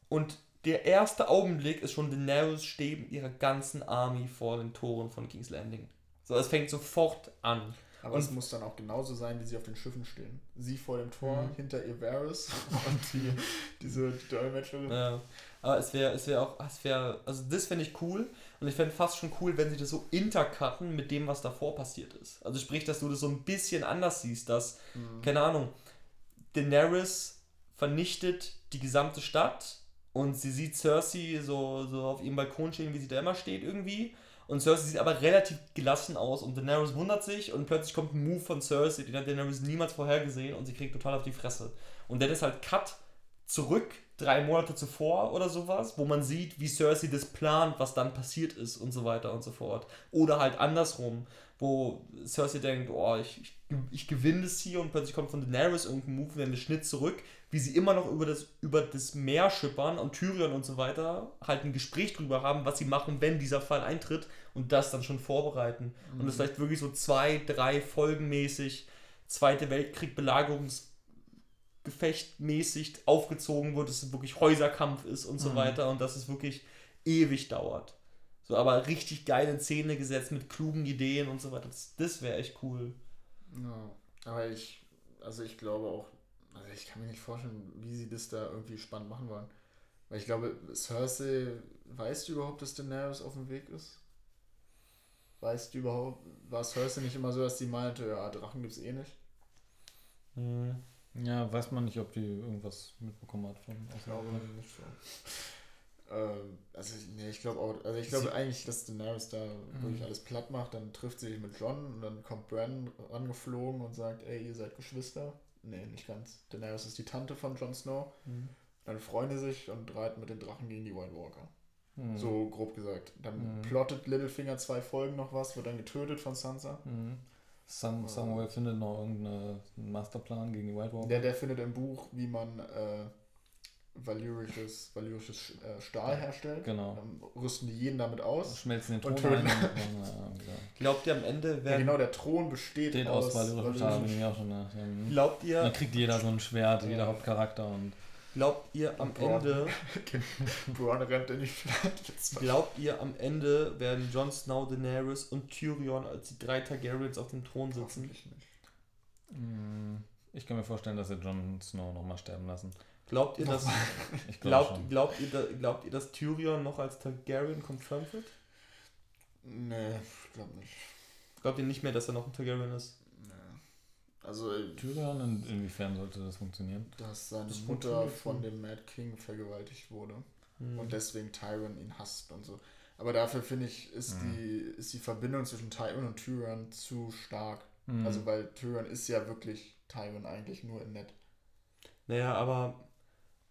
und der erste Augenblick ist schon Daenerys steht mit ihrer ganzen Army vor den Toren von King's Landing. So, es fängt sofort an. Aber Und- es muss dann auch genauso sein, wie sie auf den Schiffen stehen. Sie vor dem Tor, Mhm. hinter ihr Varys und die, diese Dolmetscherin. Ja. Aber es wäre, es wäre auch, es wäre, also das fände ich cool und ich fände fast schon cool, wenn sie das so intercutten mit dem, was davor passiert ist. Also sprich, dass du das so ein bisschen anders siehst, dass, Mhm. keine Ahnung, Daenerys vernichtet die gesamte Stadt und sie sieht Cersei so, so auf ihrem Balkon stehen, wie sie da immer steht irgendwie. Und Cersei sieht aber relativ gelassen aus und Daenerys wundert sich und plötzlich kommt ein Move von Cersei, den hat Daenerys niemals vorhergesehen und sie kriegt total auf die Fresse. Und dann ist halt Cut zurück, drei Monate zuvor oder sowas, wo man sieht, wie Cersei das plant, was dann passiert ist und so weiter und so fort. Oder halt andersrum, wo Cersei denkt, oh, ich, ich, ich gewinne das hier und plötzlich kommt von Daenerys irgendein Move, dann der Schnitt zurück, wie sie immer noch über das, über das Meer schippern und Tyrion und so weiter halt ein Gespräch drüber haben, was sie machen, wenn dieser Fall eintritt und das dann schon vorbereiten. Und das vielleicht wirklich so zwei, drei Folgen mäßig Zweite Weltkrieg Belagerungsgefecht mäßig aufgezogen wird, dass es wirklich Häuserkampf ist und so Mhm. weiter und dass es wirklich ewig dauert. So, aber richtig geil in Szene gesetzt mit klugen Ideen und so weiter. Das, das wäre echt cool. Ja, aber ich, also ich glaube auch, also ich kann mir nicht vorstellen, wie sie das da irgendwie spannend machen wollen. Weil ich glaube, Cersei, weißt du überhaupt, dass Daenerys auf dem Weg ist? Weißt du überhaupt, war Cersei nicht immer so, dass sie meinte, ja, Drachen gibt's eh nicht? Mhm. Ja, weiß man nicht, ob die irgendwas mitbekommen hat von Ich glaube nicht so. Ähm, also, ich- nee, ich glaube auch, also ich glaube Sie- eigentlich, dass Daenerys da wirklich alles platt macht, dann trifft sie sich mit John und dann kommt Bran angeflogen und sagt, ey, ihr seid Geschwister. Nee, nicht ganz. Daenerys ist die Tante von Jon Snow. Mhm. Dann freuen die sich und reiten mit den Drachen gegen die White Walker. Mhm. So grob gesagt. Dann Mhm. plottet Littlefinger zwei Folgen noch was, wird dann getötet von Sansa. Mhm. Sam, Samuel findet noch irgendeinen Masterplan gegen die White Walker. Der, der findet im Buch, wie man äh, valyrisches, valyrisches äh, Stahl herstellt. Genau. Dann rüsten die jeden damit aus. Schmelzen den Thron ein. töten. und- ja, ja. Glaubt ihr am Ende Ja, werden. genau, der Thron besteht Steht aus, aus valyrischem Stahl, bin ich auch schon nach. Ja. Glaubt ihr, Dann kriegt jeder so ein Schwert, Ja. jeder Hauptcharakter und glaubt ihr am Braun. Ende, Bronn rennt in die Stadt. glaubt ihr am Ende werden Jon Snow, Daenerys und Tyrion als die drei Targaryens auf dem Thron sitzen? Hoffentlich nicht. mh, ich kann mir vorstellen, dass sie Jon Snow nochmal sterben lassen. Glaubt ihr, dass Ich glaube Glaubt, glaubt, ihr, glaubt ihr, dass Tyrion noch als Targaryen confirmed wird? Nee, ich glaube nicht. Glaubt ihr nicht mehr, dass er noch ein Targaryen ist? Also, äh, Tyrion, in, inwiefern sollte das funktionieren? dass seine Das Mutter von dem Mad King vergewaltigt wurde. Hm. und deswegen Tyrion ihn hasst und so. Aber dafür finde ich, ist, Mhm. die, ist die Verbindung zwischen Tyrion und Tyrion zu stark. Mhm. Also, weil Tyrion ist ja wirklich Tyrion eigentlich nur in nett. Naja, aber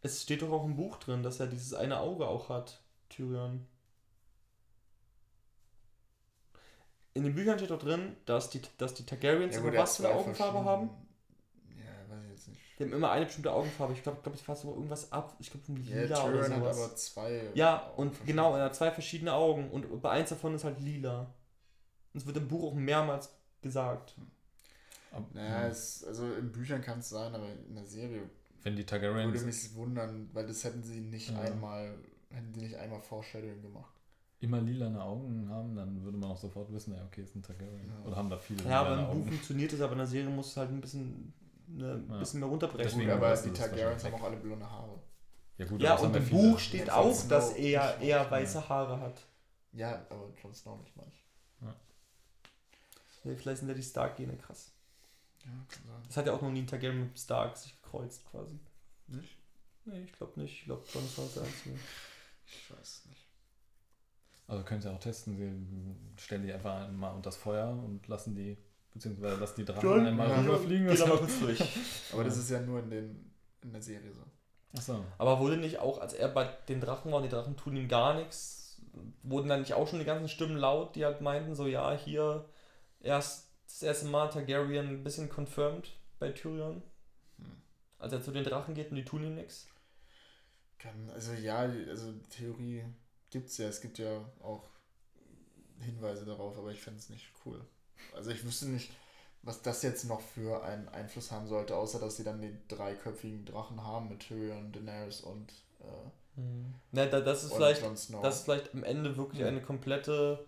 es steht doch auch im Buch drin, dass er dieses eine Auge auch hat, Tyrion. In den Büchern steht doch drin, dass die, dass die Targaryens gut, immer er was für eine Augenfarbe haben. Ja, weiß ich jetzt nicht. Die haben immer eine bestimmte Augenfarbe. Ich glaube, glaub, ich fasse irgendwas ab. Ich glaube, Ja, lila oder Tyrion hat sowas. aber zwei. Ja, und genau, er hat zwei verschiedene Augen und bei eins davon ist halt lila. Und es wird im Buch auch mehrmals gesagt. Ab- Naja, ja. es, also in Büchern kann es sein, aber in der Serie Wenn die würde Targaryens mich wundern, weil das hätten sie nicht Ja. einmal, hätten sie nicht einmal Foreshadowing gemacht. Immer lilane Augen haben, dann würde man auch sofort wissen, ja, okay, ist ein Targaryen. Ja. Oder haben da viele Ja, aber im Buch funktioniert es, aber in der Serie muss es halt ein bisschen, ne, ein Ja. bisschen mehr runterbrechen. Deswegen Gut, aber du, die Targaryens haben auch alle blonde Haare. Ja, gut, ja, und im ja. Buch steht Ja, auch, Jon dass Snow er eher weiße Haare hat. Ja, aber Jon Snow nicht mal. Ja, vielleicht sind ja die Stark-Gene krass. Ja, kann sein. Das hat ja auch noch nie ein Targaryen mit Stark sich gekreuzt quasi. Nicht? Nee, ich glaube nicht. Ich glaube, Jon Snow ist der Einzige. Ich weiß nicht. Also können sie auch testen. Sie stellen die einfach mal unter das Feuer und lassen die, beziehungsweise lassen die Drachen John, einmal ja. rüberfliegen. Da mal kurz durch. Aber das ist ja nur in, den, in der Serie so. Achso. Aber wurde nicht auch, als er bei den Drachen war und die Drachen tun ihm gar nichts, wurden dann nicht auch schon die ganzen Stimmen laut, die halt meinten, so ja, hier erst das erste Mal Targaryen ein bisschen confirmed bei Tyrion. Hm. Als er zu den Drachen geht und die tun ihm nichts. Kann, also ja, also Theorie gibt's ja. Es gibt ja auch Hinweise darauf, aber ich fände es nicht cool. Also ich wüsste nicht, was das jetzt noch für einen Einfluss haben sollte, außer dass sie dann die dreiköpfigen Drachen haben mit Tyrion, Daenerys und, äh, Na, da, das ist und vielleicht, Jon Snow. dass es vielleicht am Ende wirklich Ja. eine komplette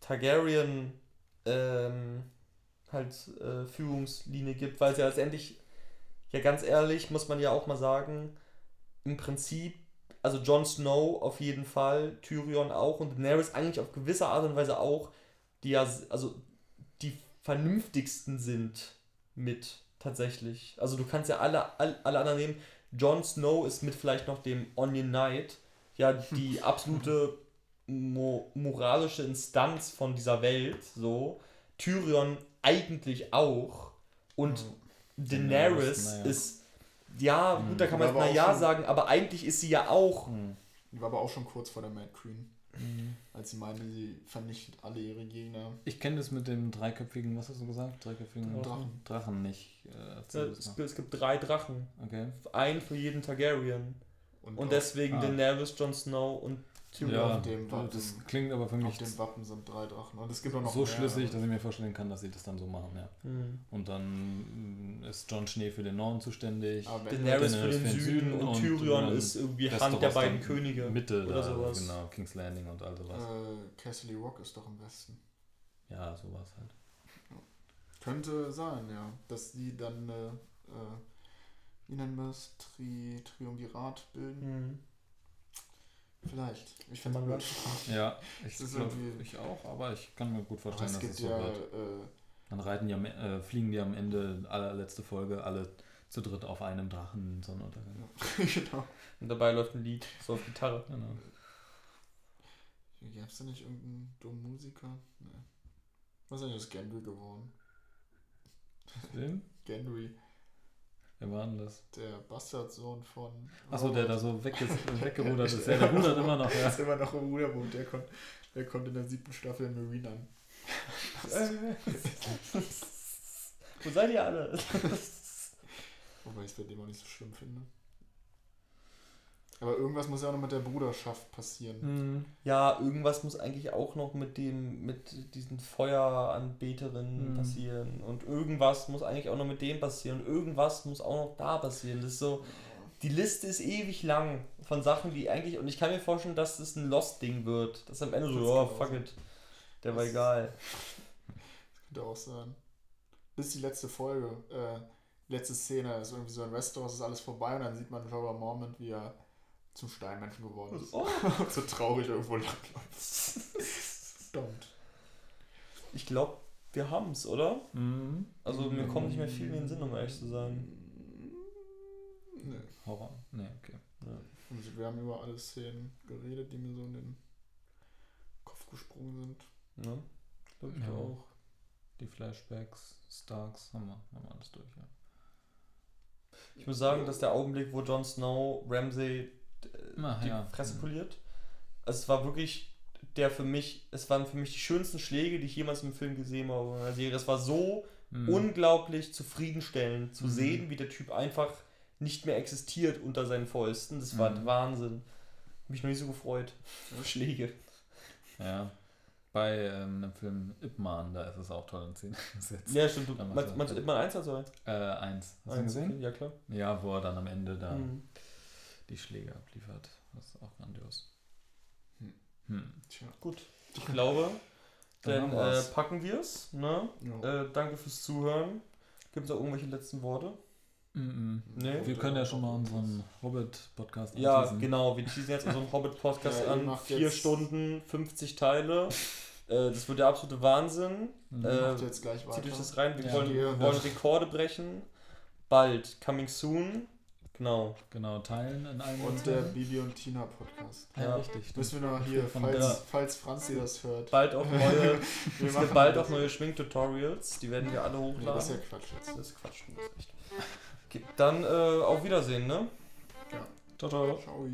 Targaryen ähm, halt äh, Führungslinie gibt, weil es ja letztendlich, ja ganz ehrlich, muss man ja auch mal sagen, im Prinzip, also Jon Snow auf jeden Fall, Tyrion auch und Daenerys eigentlich auf gewisse Art und Weise auch, die ja, also die vernünftigsten sind mit tatsächlich. Also du kannst ja alle, alle, alle anderen nehmen. Jon Snow ist mit vielleicht noch dem Onion Knight ja die absolute mo moralische Instanz von dieser Welt, so. Tyrion eigentlich auch. Und Daenerys Daenerys, naja. ist, ja, Mhm. gut, da kann man naja schon- sagen, aber eigentlich ist sie ja auch. Hm. Die war aber auch schon kurz vor der Mad Queen, als sie meinte, sie vernichtet alle ihre Gegner. Ich kenne das mit dem dreiköpfigen, was hast du gesagt? Dreiköpfigen Drachen. Drachen nicht. Äh, erzähl das Es, es gibt drei Drachen. Okay. Einen für jeden Targaryen. Und auf- deswegen Ah. Daenerys, Jon Snow und Tyrion. Ja, auf dem Wappen- das klingt aber für auf mich dem Wappen sind drei Drachen. Und es gibt auch noch so mehr, schlüssig, dass ich mir vorstellen kann, dass sie das dann so machen, ja. Hm. Und dann mm, ist John Schnee für den Norden zuständig. Daenerys für Daenerys den Süden und, Tyrion dann ist irgendwie Westeros Hand der beiden Könige. Mitte oder da, sowas. genau, King's Landing und all sowas. äh, Castle Rock ist doch im Westen. Ja, sowas halt. Könnte sein, ja. Dass die dann, äh, äh, wie nennen wir es, Tri Triumvirat bilden. Hm. Vielleicht. Ich finde man gut. Ja, ich, glaub, ich auch, aber ich kann mir gut vorstellen, es dass es so ja, wird. äh, Dann reiten die am, äh, fliegen die am Ende, allerletzte Folge, alle zu dritt auf einem Drachen Sonnenuntergang. genau. Und dabei läuft ein Lied, so auf Gitarre. Genau. Gab es da nicht irgendeinen dummen Musiker? Nee. Was ist eigentlich aus Gendry geworden? Wen? Gendry, Wer war denn das? der Bastardsohn von. Achso, der da so wegge weggerudert ist. Ja, Ja, der rudert immer noch, ja. ist immer noch im Ruderboot. Der, kon der konnte in der siebten Staffel Marine an. Wo seid ihr alle? Wobei ich es bei dem auch nicht so schlimm finde. Aber irgendwas muss ja auch noch mit der Bruderschaft passieren. Hm. Ja, irgendwas muss eigentlich auch noch mit dem, mit diesen Feueranbeterinnen Hm. passieren. Und irgendwas muss eigentlich auch noch mit dem passieren. Und irgendwas muss auch noch da passieren. Das ist so. Die Liste ist ewig lang von Sachen, die eigentlich. Und ich kann mir vorstellen, dass das ein Lost-Ding wird. Das am Ende so, Das oh, fuck it. Der war Das- egal. Könnte auch sein. Bis die letzte Folge, äh, letzte Szene ist irgendwie so ein Restaurant, ist alles vorbei und dann sieht man Jorah Mormont, wie er zum Steinmenschen geworden ist. Oh. so traurig irgendwo langläuft. Verdammt. Ich glaube, wir haben's, oder? Mhm. Also mir kommt nicht mehr viel in den Sinn, um ehrlich zu sein. Nee. Horror. Nee, okay. Also wir haben über alle Szenen geredet, die mir so in den Kopf gesprungen sind. Ne? Glaub ich Ja. auch. Die Flashbacks, Starks, haben wir, haben wir alles durch, ja. Ich muss sagen, dass der Augenblick, wo Jon Snow Ramsay Ah, die ja. Fresse poliert, also es war wirklich der für mich, es waren für mich die schönsten Schläge, die ich jemals im Film gesehen habe in einer Serie. Es war so Mhm. unglaublich zufriedenstellend zu Mhm. sehen, wie der Typ einfach nicht mehr existiert unter seinen Fäusten. Das war Mhm. Wahnsinn. Mich noch nie so gefreut. Schläge. Ja. Bei ähm, dem Film Ip Man, da ist es auch toll in Szene gesetzt. Ja, stimmt. Du, meinst, meinst du immer eins oder zwei? Äh, eins. Hast du gesehen? Ja, klar. Ja, wo er dann am Ende da Mhm. Die Schläge abliefert. Das ist auch grandios. Hm. Hm. Tja. Gut. Ich glaube, Dann dann äh, wir's. packen wir es. Ne? Ja. Äh, danke fürs Zuhören. Gibt es noch irgendwelche letzten Worte? Nee. Wir können ja schon mal unseren Hobbit-Podcast Ja, anteasen. genau. Wir teasen jetzt unseren Hobbit-Podcast Ja, an. Vier Stunden, 50 Teile. Äh, das wird der absolute Wahnsinn. Mhm. Äh, Macht jetzt gleich weiter. Zieht euch das rein. Wir Ja. wollen, wir wollen Rekorde brechen. Bald. Coming soon. Genau. Genau, teilen in allen Und der Bibi und Tina Podcast. ja, ja. richtig. Müssen wir noch hier, Von falls, der- falls Franzi das hört. Bald auch neue, Wir es machen gibt bald auch neue Schminktutorials. Die werden wir alle Nee, hochladen. das ist ja Quatsch jetzt. Das ist Quatsch, das ist echt. Okay, dann äh, auf Wiedersehen, ne? Ja. Ciao, ciao. Ciao.